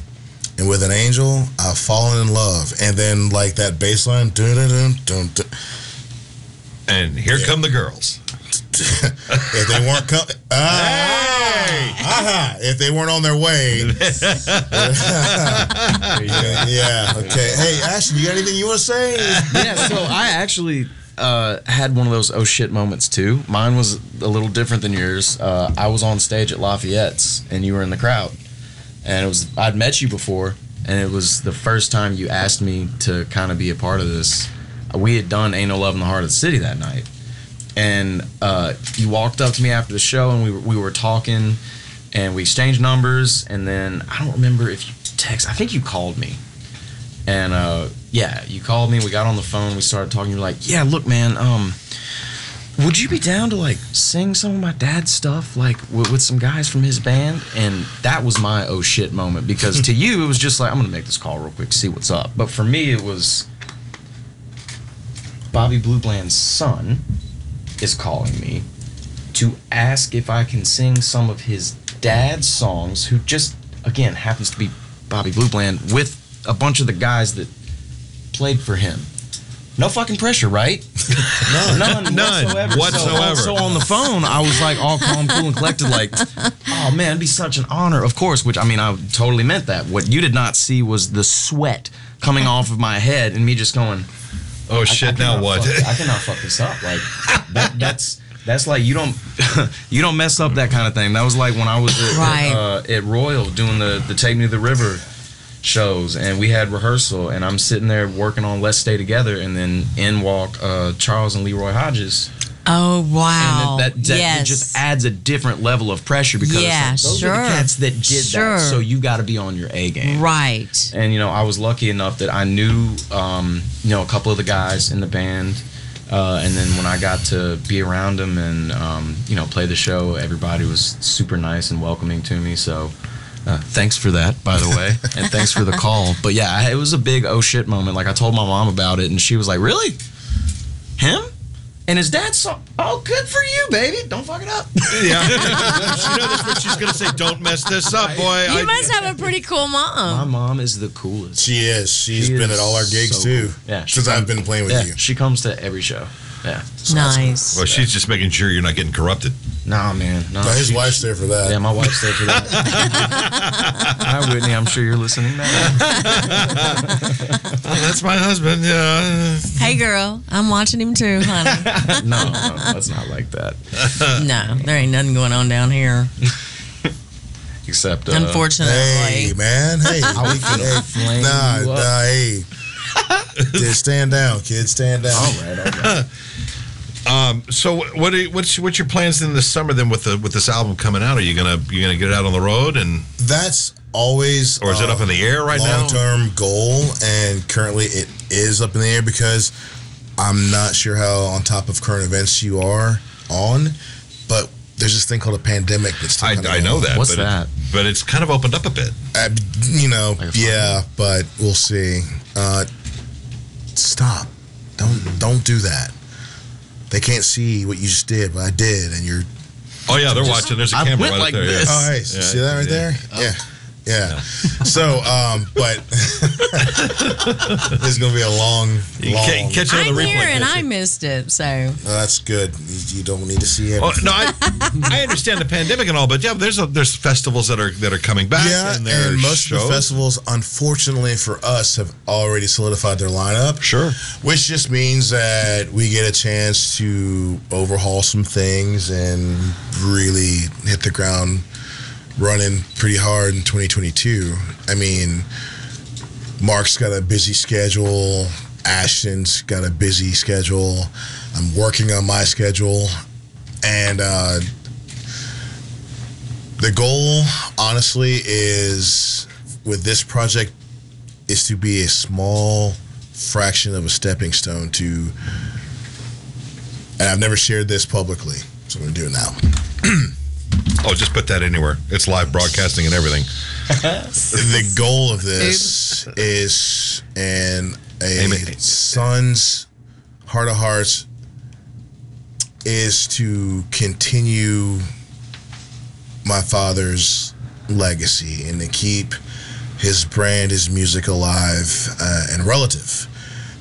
And with an angel, I've fallen in love. And then like that bass line, dun dun dun dun. dun. And here come the girls. if they weren't coming, ah, aha, if they weren't on their way. yeah. Okay. Hey, Ashton, you got anything you want to say? yeah, so I actually uh, had one of those oh shit moments too. Mine was a little different than yours. Uh, I was on stage at Lafayette's and you were in the crowd, and it was I'd met you before, and it was the first time you asked me to kind of be a part of this. We had done "Ain't No Love in the Heart of the City" that night, and uh, you walked up to me after the show, and we were, we were talking, and we exchanged numbers, and then I don't remember if you text. I think you called me, and uh, yeah, you called me. We got on the phone. We started talking. You're like, "Yeah, look, man. Um, would you be down to like sing some of my dad's stuff, like with, with some guys from his band?" And that was my oh shit moment because to you it was just like, "I'm gonna make this call real quick, see what's up." But for me, it was Bobby Blue Bland's son is calling me to ask if I can sing some of his dad's songs, who just again happens to be Bobby Blue Bland with a bunch of the guys that played for him. No fucking pressure, right? None. None, None whatsoever. whatsoever. So, so on the phone, I was like all calm, cool, and collected, like, oh man, it'd be such an honor, of course, which I mean, I totally meant that. What you did not see was the sweat coming off of my head and me just going, Oh shit! now what? fuck- I cannot fuck this up. Like that, that's that's like you don't you don't mess up that kind of thing. That was like when I was at, Right. uh, at Royal doing the the Take Me to the River shows, and we had rehearsal, and I'm sitting there working on Let's Stay Together, and then in walk uh, Charles and Leroy Hodges. Oh wow! And that, that, that yes. just adds a different level of pressure because Yeah, like, those sure. are the cats that did Sure. that. So you got to be on your A game. right. And you know, I was lucky enough that I knew, um, you know, a couple of the guys in the band. Uh, and then when I got to be around them and um, you know play the show, everybody was super nice and welcoming to me. So uh, thanks for that, by the way, and thanks for the call. But yeah, it was a big oh shit moment. Like I told my mom about it, and she was like, "Really, him?" And his dad saw, oh, good for you, baby. Don't fuck it up. yeah, she knows that's what she's gonna say. Don't mess this up, boy. You I- must have a pretty cool mom. My mom is the coolest. She is. She's She been is at all our gigs so too. cool. Yeah, she since I've been playing with yeah, you. She comes to every show. Yeah. Nice. Well, she's just making sure you're not getting corrupted. Nah, man. Nah, No, his she- wife's there for that. Yeah, my wife's there for that. Hi, Whitney. I'm sure you're listening now. that's my husband. Yeah. Hey, girl, I'm watching him too, honey. no, no, that's not like that. no, there ain't nothing going on down here. Except, uh, Unfortunately. Hey, man. Hey, I was we gonna flame nah, you up. nah, hey. Dude, stand down, kid. Stand down. All right, all right. Um, so what are you, what's what's your plans in the summer then with the with this album coming out? Are you gonna you gonna get it out on the road and That's always or is it uh, up in the air right now? long term goal, and currently it is up in the air because I'm not sure how on top of current events you are on, but there's this thing called a pandemic that's still I, kinda I know going that. What's but that? It, but it's kind of opened up a bit. on. Uh, you know, Like yeah, but we'll see. Uh, stop! Don't don't do that. They can't see what you just did, but I did, and you're. Oh yeah, they're watching. There's a camera went right like there. this. Oh, hey, Yeah, see that right yeah. there? Yeah. Yeah. So, um, but it's gonna be a long, You long. ca- catch it on I'm the replay. here and I missed it, so that's good. You, you don't need to see it. everything. no, I, I understand the pandemic and all, but yeah, there's a, there's festivals that are that are coming back. yeah, and, and, most shows. of the festivals, unfortunately for us, have already solidified their lineup. Sure. Which just means that we get a chance to overhaul some things and really hit the ground running pretty hard in 2022. I mean, Mark's got a busy schedule. Ashton's got a busy schedule. I'm working on my schedule. And uh, the goal, honestly, is with this project is to be a small fraction of a stepping stone to and I've never shared this publicly, so I'm gonna do it now. Oh, just put that anywhere. It's live broadcasting and everything. the goal of this is and a Amen. son's heart of hearts is to continue my father's legacy and to keep his brand, his music alive uh, and relative.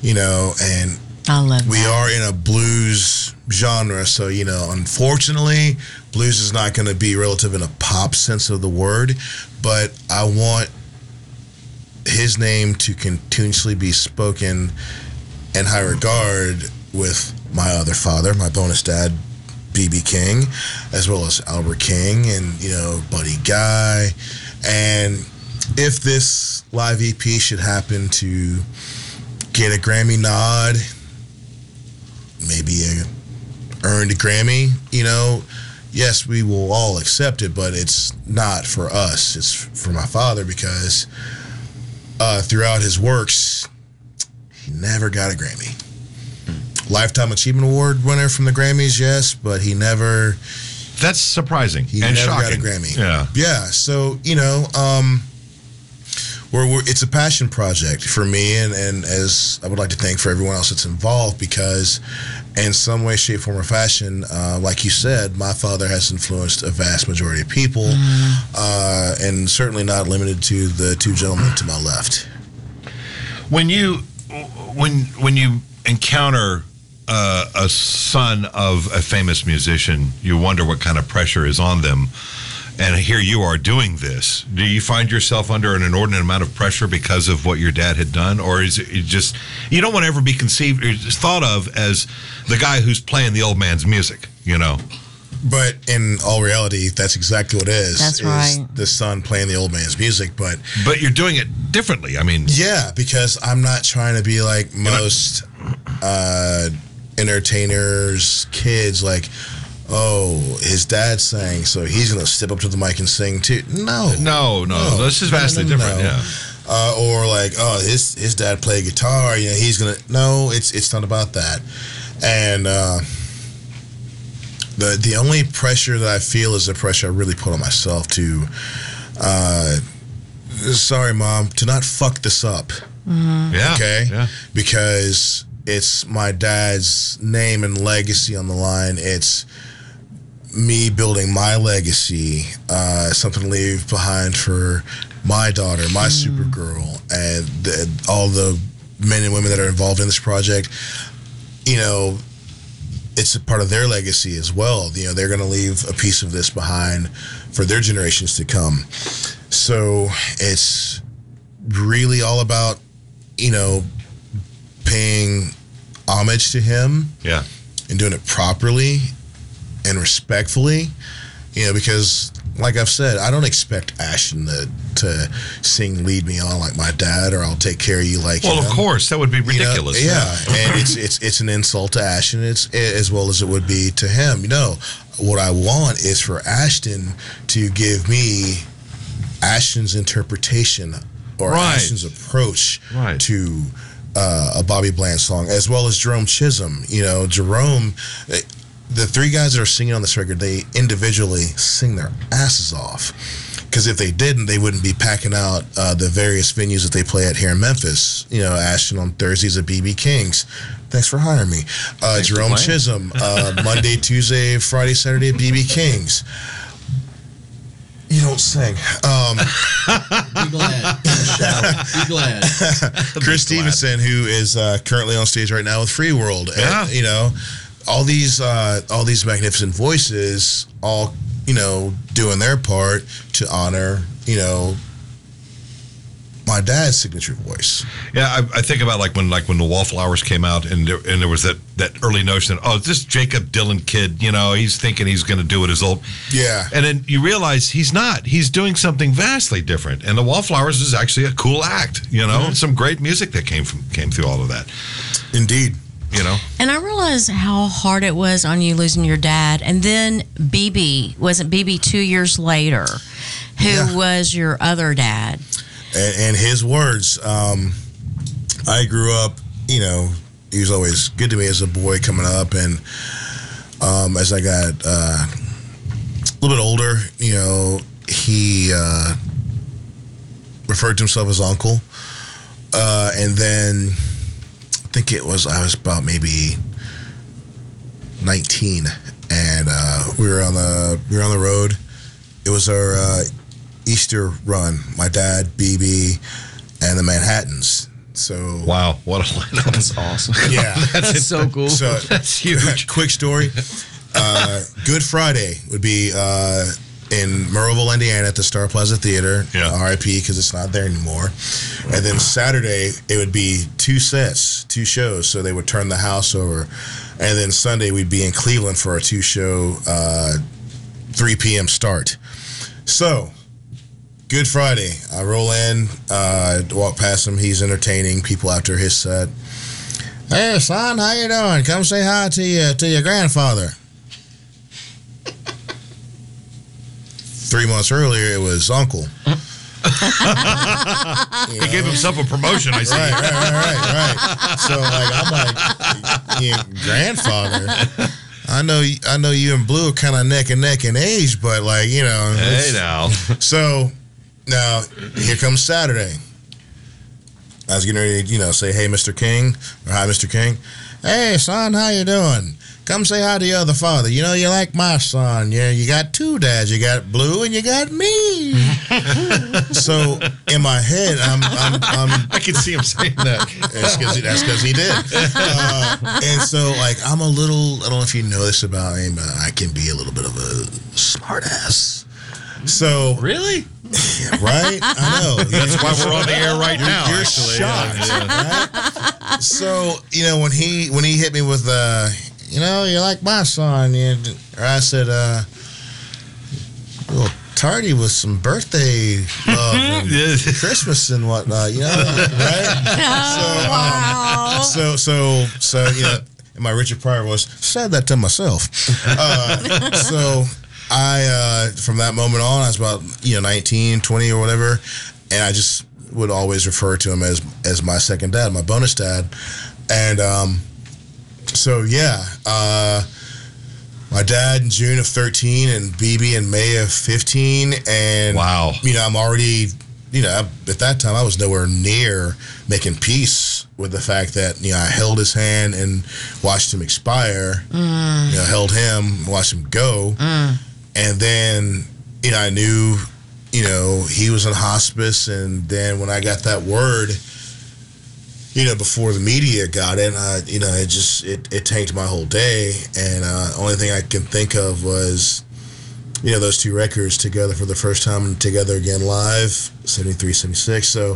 You know, and I love we that. are in a blues genre, so you know, unfortunately, blues is not going to be relative in a pop sense of the word. But I want his name to continuously be spoken in high regard with my other father, my bonus dad, BB King, as well as Albert King and you know Buddy Guy, and if this live EP should happen to get a Grammy nod, maybe a earned Grammy, you know, yes, we will all accept it, but it's not for us. It's for my father because uh, throughout his works, he never got a Grammy. Lifetime Achievement Award winner from the Grammys, yes, but he never That's surprising he and never shocking. got a Grammy. Yeah. Yeah. So you know, um, we're, we're it's a passion project for me, and and as I would like to thank for everyone else that's involved because, in some way, shape, form, or fashion, uh, like you said, my father has influenced a vast majority of people, uh, and certainly not limited to the two gentlemen to my left. When you when when you encounter uh, a son of a famous musician, you wonder what kind of pressure is on them. And here you are doing this. Do you find yourself under an inordinate amount of pressure because of what your dad had done, or is it just you don't want to ever be conceived or thought of as the guy who's playing the old man's music? You know. But in all reality, that's exactly what it is. That's is right. The son playing the old man's music, but But you're doing it differently. I mean, Yeah, because I'm not trying to be like most uh, entertainers' kids, like, oh, his dad sang, so he's gonna step up to the mic and sing too. No, no, no, this is vastly no, no, different. no. Yeah. Uh, or like, oh, his his dad played guitar, you know, he's gonna. No, it's it's not about that. And uh, the the only pressure that I feel is the pressure I really put on myself to. Uh, sorry, mom, to not fuck this up. Yeah. Okay. Yeah. Because it's my dad's name and legacy on the line. It's me building my legacy, uh, something to leave behind for my daughter, my Supergirl, and the, all the men and women that are involved in this project. You know, it's a part of their legacy as well. You know, they're going to leave a piece of this behind for their generations to come. So it's really all about, you know, paying homage to him Yeah. and doing it properly and respectfully. You know, because like I've said, I don't expect Ashton to, to sing "Lead Me On" like my dad, or "I'll take care of you" like. Well, of course, that would be You know, ridiculous. yeah, and it's it's it's an insult to Ashton, it's as well as it would be to him. You know, what I want is for Ashton to give me Ashton's interpretation or Right. Ashton's approach Right. to uh, a Bobby Bland song, as well as Jerome Chisholm. You know, Jerome. The three guys that are singing on this record, they individually sing their asses off. Because if they didn't, they wouldn't be packing out uh, the various venues that they play at here in Memphis. You know, Ashton on Thursdays at BB King's. Thanks for hiring me. Uh, Jerome. Chisholm, uh, Monday, Tuesday, Friday, Saturday at BB King's. You don't sing. Um, Be glad. Be glad. Chris Stevenson, who is uh, currently on stage right now with Free World, and, Yeah. you know, all these uh, all these magnificent voices, all you know, doing their part to honor, you know, my dad's signature voice. Yeah, I, I think about like when like when the Wallflowers came out, and there, and there was that that early notion that oh, this Jakob Dylan kid, you know, he's thinking he's going to do it as old, Yeah, and then you realize he's not. He's doing something vastly different, and the Wallflowers is actually a cool act. You know, Mm-hmm. some great music that came from came through all of that. indeed. You know, And I realized how hard it was on you losing your dad. And then BB, wasn't BB two years later, who Yeah. was your other dad? and, and his words. Um, I grew up, you know, he was always good to me as a boy coming up, and um, as I got uh, a little bit older, you know, he uh, referred to himself as uncle, uh, and then I think it was I was about maybe nineteen, and uh, we were on the we were on the road. It was our uh, Easter run. My dad, BB, and the Manhattans. So wow, what a lineup! That's awesome. Yeah. that's so cool. So That's huge. quick story. Uh, Good Friday would be uh, in Merrillville, Indiana, at the Star Plaza Theater. Yeah. RIP because it's not there anymore. And then Saturday it would be two sets, two shows. So they would turn the house over. And then Sunday we'd be in Cleveland for our two show, uh, 3 p.m. start. So. Good Friday. I roll in, uh, walk past him. He's entertaining people after his set. Hey, son, how you doing? Come say hi to your to your grandfather. Three months earlier, it was uncle. He gave himself a promotion. I see. Right, right, right, right. So like, I'm like, grandfather. I know, I know you and Blue are kind of neck and neck in age, but like, you know. Hey now, So now here comes Saturday. I was getting ready to, you know, say, "Hey, Mr. King," or "Hi, Mr. King." Hey, son, how you doing? Come say hi to your other father. You know, you like my son. Yeah, you got two dads. You got Blue and you got me. so in my head, I'm, I'm, I'm I can see him saying that. that's because he did. Uh, and so, like, I'm a little. I don't know if you know this about me, but I can be a little bit of a smartass. So Really? yeah, right? I know. That's why we're on the air right now. You're actually. shocked, right? So you know when he when he hit me with uh, you know, you're like my son, you, or I said, uh, a little tardy with some birthday love and Christmas and whatnot, you know, right? wow. So so so you know, and my Richard Pryor was said that to myself. Uh, so I uh, from that moment on, I was about you know 19, 20 or whatever, and I just would always refer to him as as my second dad, my bonus dad, and um, so yeah. Uh, my dad in June of 13 and BB in May of 15. And, Wow. you know, I'm already, you know, at that time I was nowhere near making peace with the fact that, you know, I held his hand and watched him expire, you know, held him, watched him go. And then, you know, I knew, you know, he was in hospice. And then when I got that word, you know, before the media got it, uh, you know, it just it, it tanked my whole day. And uh, only thing I can think of was, you know, those two records together for the first time and together again live, 73, 76. So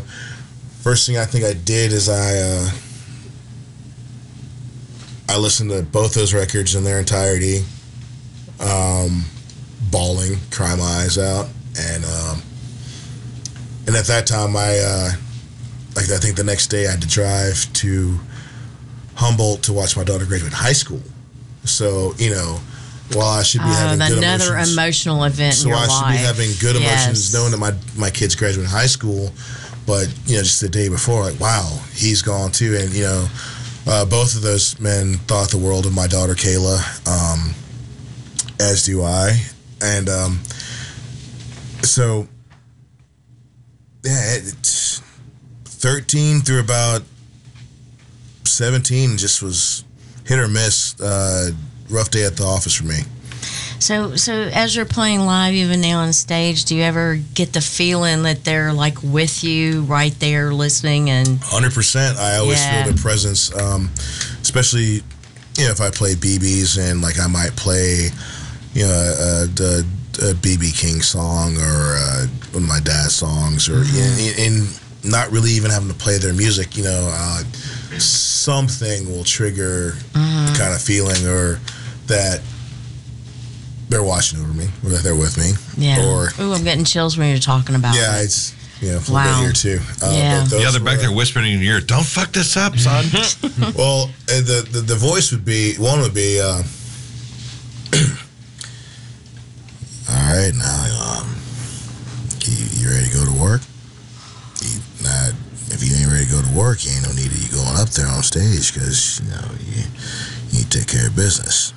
first thing I think I did is I uh, I listened to both those records in their entirety. Um, bawling, crying my eyes out, and um, and at that time I uh, like I think the next day I had to drive to Humboldt to watch my daughter graduate high school. So you know, while I should be ah, having another emotions, emotional event, so I life. should be having good emotions, yes. knowing that my my kids graduating high school. But you know, just the day before, like wow, he's gone too, and you know, uh, both of those men thought the world of my daughter Kayla, um, as do I, and um, so yeah. It, 13 through about 17 just was hit or miss. Uh, rough day at the office for me. So, so as you're playing live, even now on stage, do you ever get the feeling that they're like with you, right there, listening? And hundred percent, I always yeah. feel the presence, um, especially you know, if I play BBs and like I might play, you know, a the BB King song or uh, one of my dad's songs, or mm-hmm. in, in not really even having to play their music. You know, uh, something will trigger Mhm. the kind of feeling or that they're watching over me, or that they're with me, yeah, or ooh, I'm getting chills when you're talking about. yeah, it. it's you know a little Wow. bit here too. Uh, Yeah. but those Yeah, they're back were- there whispering in your ear. Don't fuck this up, son. well, uh, the, the the voice would be one would be. Uh, All right, now um, you, you ready to go to work? You, nah, if you ain't ready to go to work, you ain't no need of you going up there on stage because you know you you take care of business.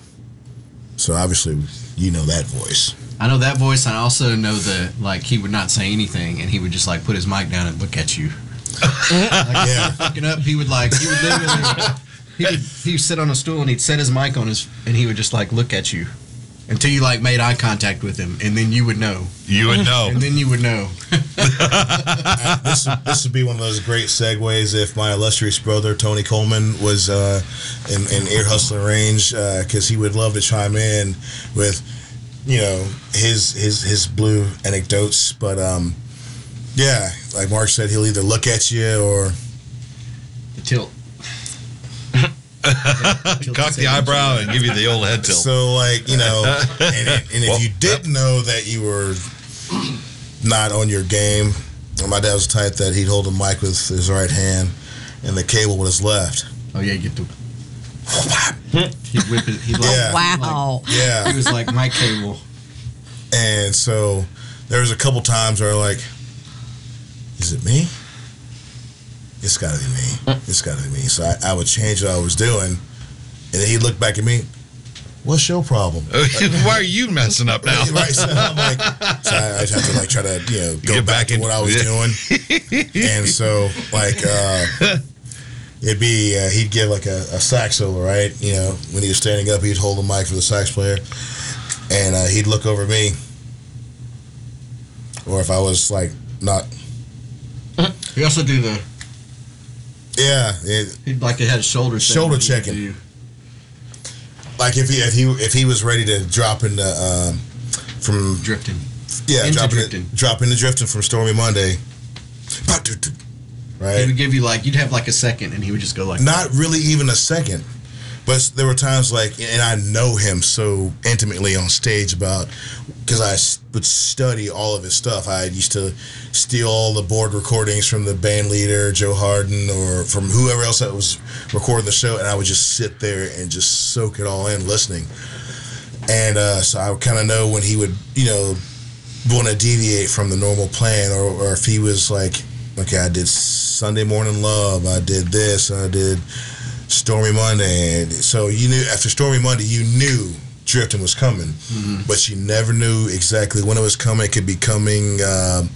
So obviously, you know that voice. I know that voice, I also know that like he would not say anything, and he would just like put his mic down and look at you. like, Yeah. fucking up. He would like he would literally he would he would sit on a stool and he'd set his mic on his and he would just like look at you until you like made eye contact with him, and then you would know. You would know. and then you would know. this this would be one of those great segues if my illustrious brother Tony Coleman was uh, in, in ear hustling range because he would love to chime in with you know his his his blue anecdotes. But um, yeah, like Mark said, he'll either look at you or tilt. Cock the eyebrow and give you the old head tilt. So like you know, and, and if Well, you didn't know that you were not on your game, my dad was the type that he'd hold the mic with his right hand and the cable with his left. Oh yeah, get the. He'd whip it. He'd like, Yeah. Wow. Yeah. He was like my cable. And so there was a couple times where like, is it me? It's gotta be me. It's gotta be me. So I, I would change what I was doing, and then he'd look back at me. What's your problem? Why are you messing up now? right. So I'm like, so I, I'd have to like try to you know go Get back, back in- to what I was yeah. doing, and so like uh, it'd be uh, he'd give like a, a sax solo, right? You know, when he was standing up, he'd hold the mic for the sax player, and uh, he'd look over me, or if I was like not, He also do the. Yeah, it, He'd like it had shoulders. Shoulder checking. like if he if he if he was ready to drop into um, from drifting. Yeah, Into drop drifting. Into, drop into drifting from Stormy Monday. Right. He would give you like you'd have like a second, and he would just go like. Not really even a second. But there were times like, and I know him so intimately on stage about because I would study all of his stuff. I used to steal all the board recordings from the band leader Joe Harden or from whoever else that was recording the show, and I would just sit there and just soak it all in, listening. And uh, so I would kind of know when he would, you know, want to deviate from the normal plan, or, or if he was like, okay, I did Sunday Morning Love, I did this, I did Stormy Monday. And so you knew after Stormy Monday, you knew drifting was coming, but you never knew exactly when it was coming. It could be coming, um,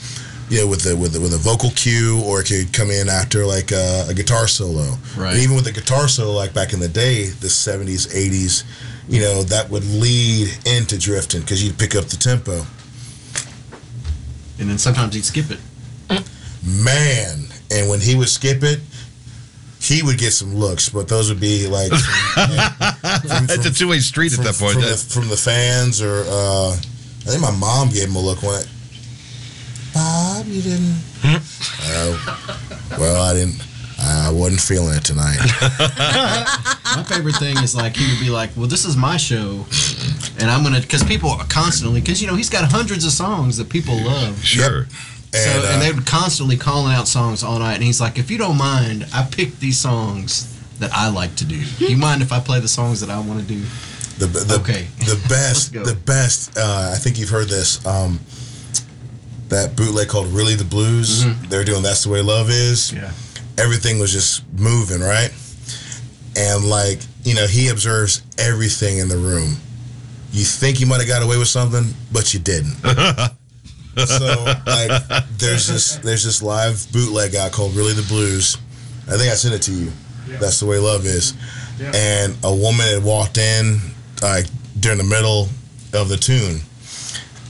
you know, with a with a, with a vocal cue, or it could come in after like a, a guitar solo. Right. And even with the guitar solo, like back in the day, the '70s, '80s, you know, that would lead into drifting because you'd pick up the tempo. And then sometimes he'd skip it. Man, and when he would skip it, he would get some looks, but those would be like from, yeah, from- It's a two-way street from, at that point. from the, from the fans, or uh, I think my mom gave him a look when. Bob, you didn't. Oh, well, I didn't. I wasn't feeling it tonight. My favorite thing is like he would be like, "Well, this is my show," and I'm gonna because people are constantly because you know he's got hundreds of songs that people love. Sure. So, And, uh, and they were constantly calling out songs all night, and he's like, "If you don't mind, I picked these songs that I like to do. Do you mind if I play the songs that I want to do?" The, the, Okay. the best, the best. Uh, I think you've heard this. Um, that bootleg called "Really the Blues." They're doing "That's the Way Love Is." Yeah. Everything was just moving right, and like you know, he observes everything in the room. You think you might have got away with something, but you didn't. so like, there's this there's this live bootleg out called "Really the Blues." I think I sent it to you. That's the way love is. And a woman had walked in like during the middle of the tune,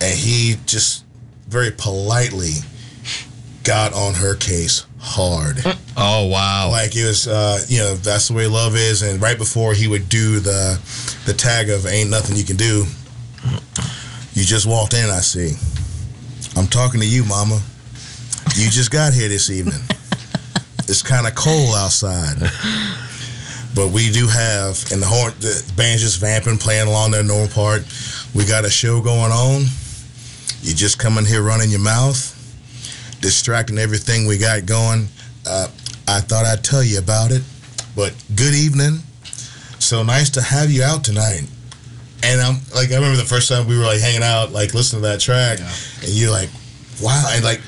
and he just very politely got on her case hard. Oh wow! Like it was, uh, you know, that's the way love is. And right before he would do the the tag of "Ain't nothing you can do," you just walked in. I see. I'm talking to you, Mama. You just got here this evening. It's kind of cold outside, but we do have, and the horn, the band's just vamping, playing along their normal part. We got a show going on. You just come in here running your mouth, distracting everything we got going. Uh, I thought I'd tell you about it, but good evening. So nice to have you out tonight. And I'm like, I remember the first time we were like hanging out, like listening to that track, and you're like, wow, and like.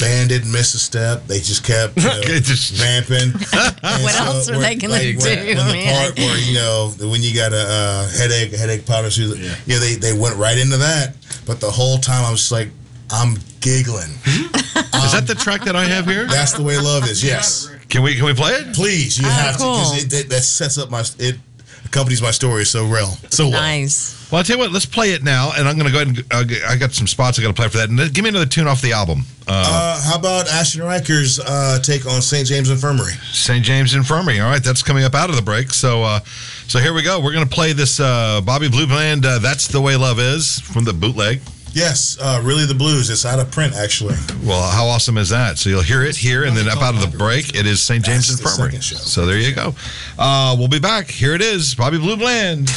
Band didn't miss a step. They just kept you know, just- vamping. And What else are they gonna like, do, When, when the man? part where you know when you got a uh, headache, headache powder, so yeah. yeah, they they went right into that. But the whole time I was just like, I'm giggling. Is that the track that I have here? That's the way love is. Yes. Can we can we play it? Please, you Oh, have cool. to because it, that- that sets up my it accompanies my story so real, so well. Nice. Well, I'll tell you what. Let's play it now, and I'm going to go ahead and uh, g- I got some spots I got to play for that. And give me another tune off the album. Uh, Uh, how about Ashton Riker's uh, take on St. James Infirmary? St. James Infirmary. All right, that's coming up out of the break. So, uh, so here we go. We're going to play this uh, Bobby Blue Bland. Uh, that's the way love is from the bootleg. Yes, uh, really the blues. It's out of print actually. Well, how awesome is that? So you'll hear it here, and then up out of the break, it is St. James That's Infirmary. So there you go. Uh, we'll be back. Here it is, Bobby Blue Bland.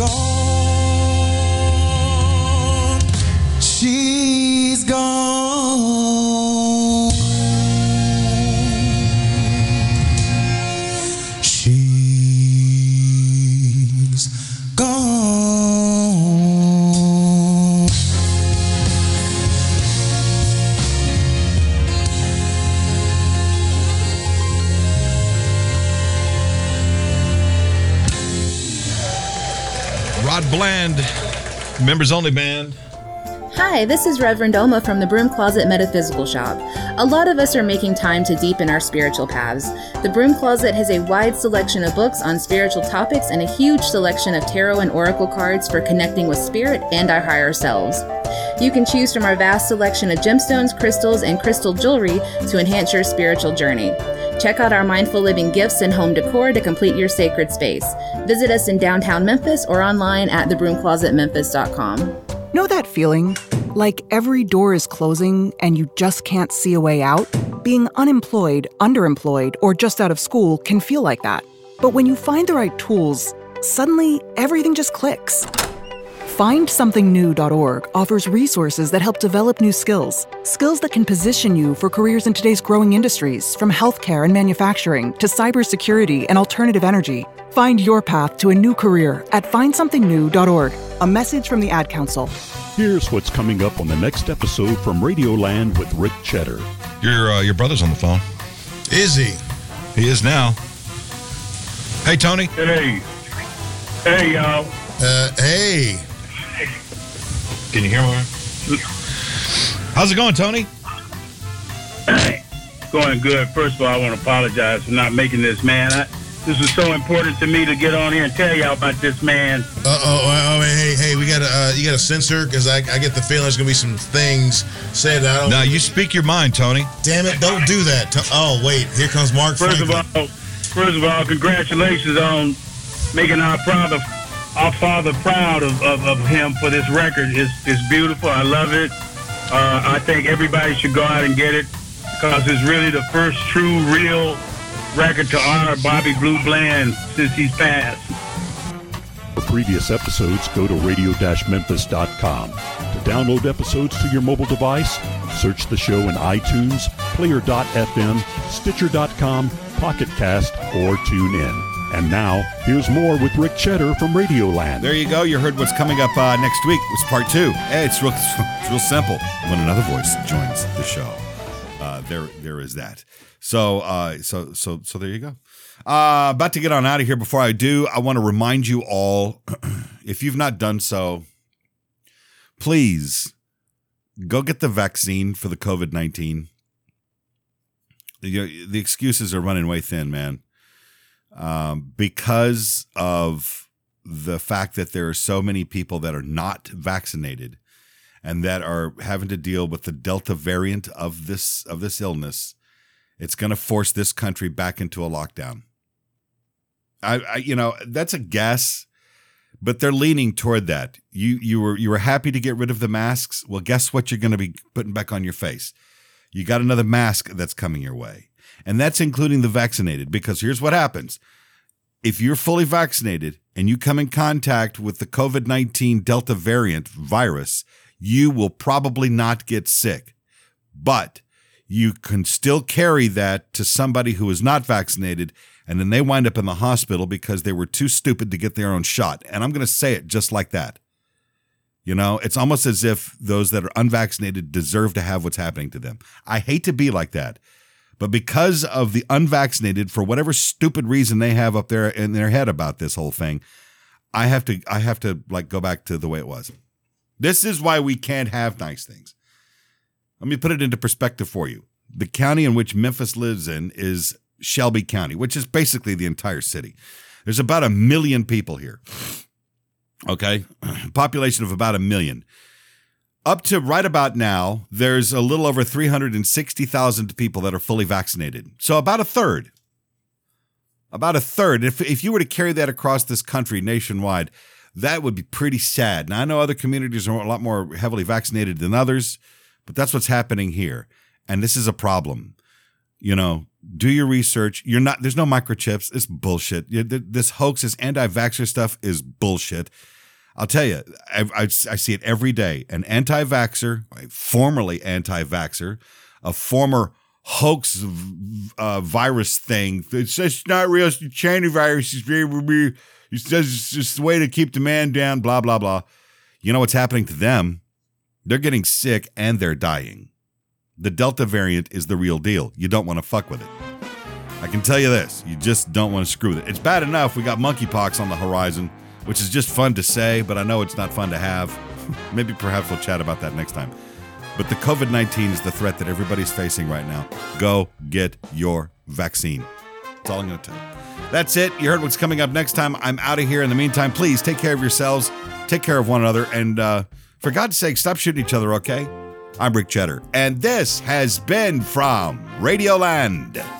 go. Members only band. Hi, this is Reverend Oma from the Broom Closet Metaphysical Shop. A lot of us are making time to deepen our spiritual paths. The Broom Closet has a wide selection of books on spiritual topics and a huge selection of tarot and oracle cards for connecting with spirit and our higher selves. You can choose from our vast selection of gemstones, crystals, and crystal jewelry to enhance your spiritual journey. Check out our mindful living gifts and home decor to complete your sacred space. Visit us in downtown Memphis or online at thebroomclosetmemphis.com. Know that feeling? Like every door is closing and you just can't see a way out? Being unemployed, underemployed, or just out of school can feel like that. But when you find the right tools, suddenly everything just clicks. FindSomethingNew.org offers resources that help develop new skills, skills that can position you for careers in today's growing industries, from healthcare and manufacturing to cybersecurity and alternative energy. Find your path to a new career at FindSomethingNew.org. A message from the Ad Council. Here's what's coming up on the next episode from Radioland with Rick Cheddar. Your uh, your brother's on the phone. Is he? He is now. Hey, Tony. Hey. Hey, y'all. Uh, hey. Can you hear me? How's it going, Tony? Going good. First of all, I want to apologize for not making this, man. I, this was so important to me to get on here and tell y'all about this, man. Uh oh, oh, hey, hey, we got to, uh, you got to censor because I, I get the feeling there's gonna be some things said. That I don't. Now you speak your mind, Tony. Damn it! Don't do that. T- Oh wait, here comes Mark First Franklin. of all, first of all, congratulations on making our father, our father proud of, of, of him for this record. It's, it's beautiful. I love it. Uh, I think everybody should go out and get it because it's really the first true, real record to honor Bobby Blue Bland since he's passed. For previous episodes, go to radio-memphis.com. To download episodes to your mobile device, search the show in iTunes, Player.fm, Stitcher.com, Pocket Cast, or tune in. And now, here's more with Rick Cheddar from Radioland. There you go. You heard what's coming up uh, next week. It's part two. Hey, it's real, it's real simple. When another voice joins the show, uh, there, there is that. So, uh, so, so, so there you go. Uh, about to get on out of here. Before I do, I want to remind you all, if you've not done so, please go get the vaccine for the COVID nineteen. The, the excuses are running way thin, man um, because of the fact that there are so many people that are not vaccinated and that are having to deal with the delta variant of this of this illness it's going to force this country back into a lockdown. I, I you know that's a guess but they're leaning toward that. You you were you were happy to get rid of the masks? Well guess what you're going to be putting back on your face? You got another mask that's coming your way and that's including the vaccinated, because here's what happens. If you're fully vaccinated and you come in contact with the COVID 19 Delta variant virus, you will probably not get sick. But you can still carry that to somebody who is not vaccinated, and then they wind up in the hospital because they were too stupid to get their own shot. And I'm going to say it just like that. You know, it's almost as if those that are unvaccinated deserve to have what's happening to them. I hate to be like that. But because of the unvaccinated, for whatever stupid reason they have up there in their head about this whole thing, I have to I have to like go back to the way it was. This is why we can't have nice things. Let me put it into perspective for you. The county in which Memphis lives in is Shelby County, which is basically the entire city. There's about a million people here. Okay? Population of about a million. Up to right about now, there's a little over 360,000 people that are fully vaccinated. So about a third. About a third. If, if you were to carry that across this country nationwide, that would be pretty sad. Now, I know other communities are a lot more heavily vaccinated than others, but that's what's happening here. And this is a problem. You know, do your research. You're not, there's no microchips. It's bullshit. This hoax, this anti vaxxer stuff is bullshit. I'll tell you, I, I, I see it every day. An anti vaxxer, formerly anti vaxxer, a former hoax uh, virus thing. It's not real. It's the China virus. It's it's just, a way to keep the man down, blah, blah, blah. You know what's happening to them? They're getting sick and they're dying. The Delta variant is the real deal. You don't want to fuck with it. I can tell you this you just don't want to screw with it. It's bad enough we got monkeypox on the horizon, which is just fun to say, but I know it's not fun to have. Maybe perhaps we'll chat about that next time. But the COVID 19 is the threat that everybody's facing right now. Go get your vaccine. That's all I'm going to tell you. That's it. You heard what's coming up next time. I'm out of here. In the meantime, please take care of yourselves, take care of one another, and uh, for God's sake, stop shooting each other, okay? I'm Rick Cheddar, and this has been from Radioland.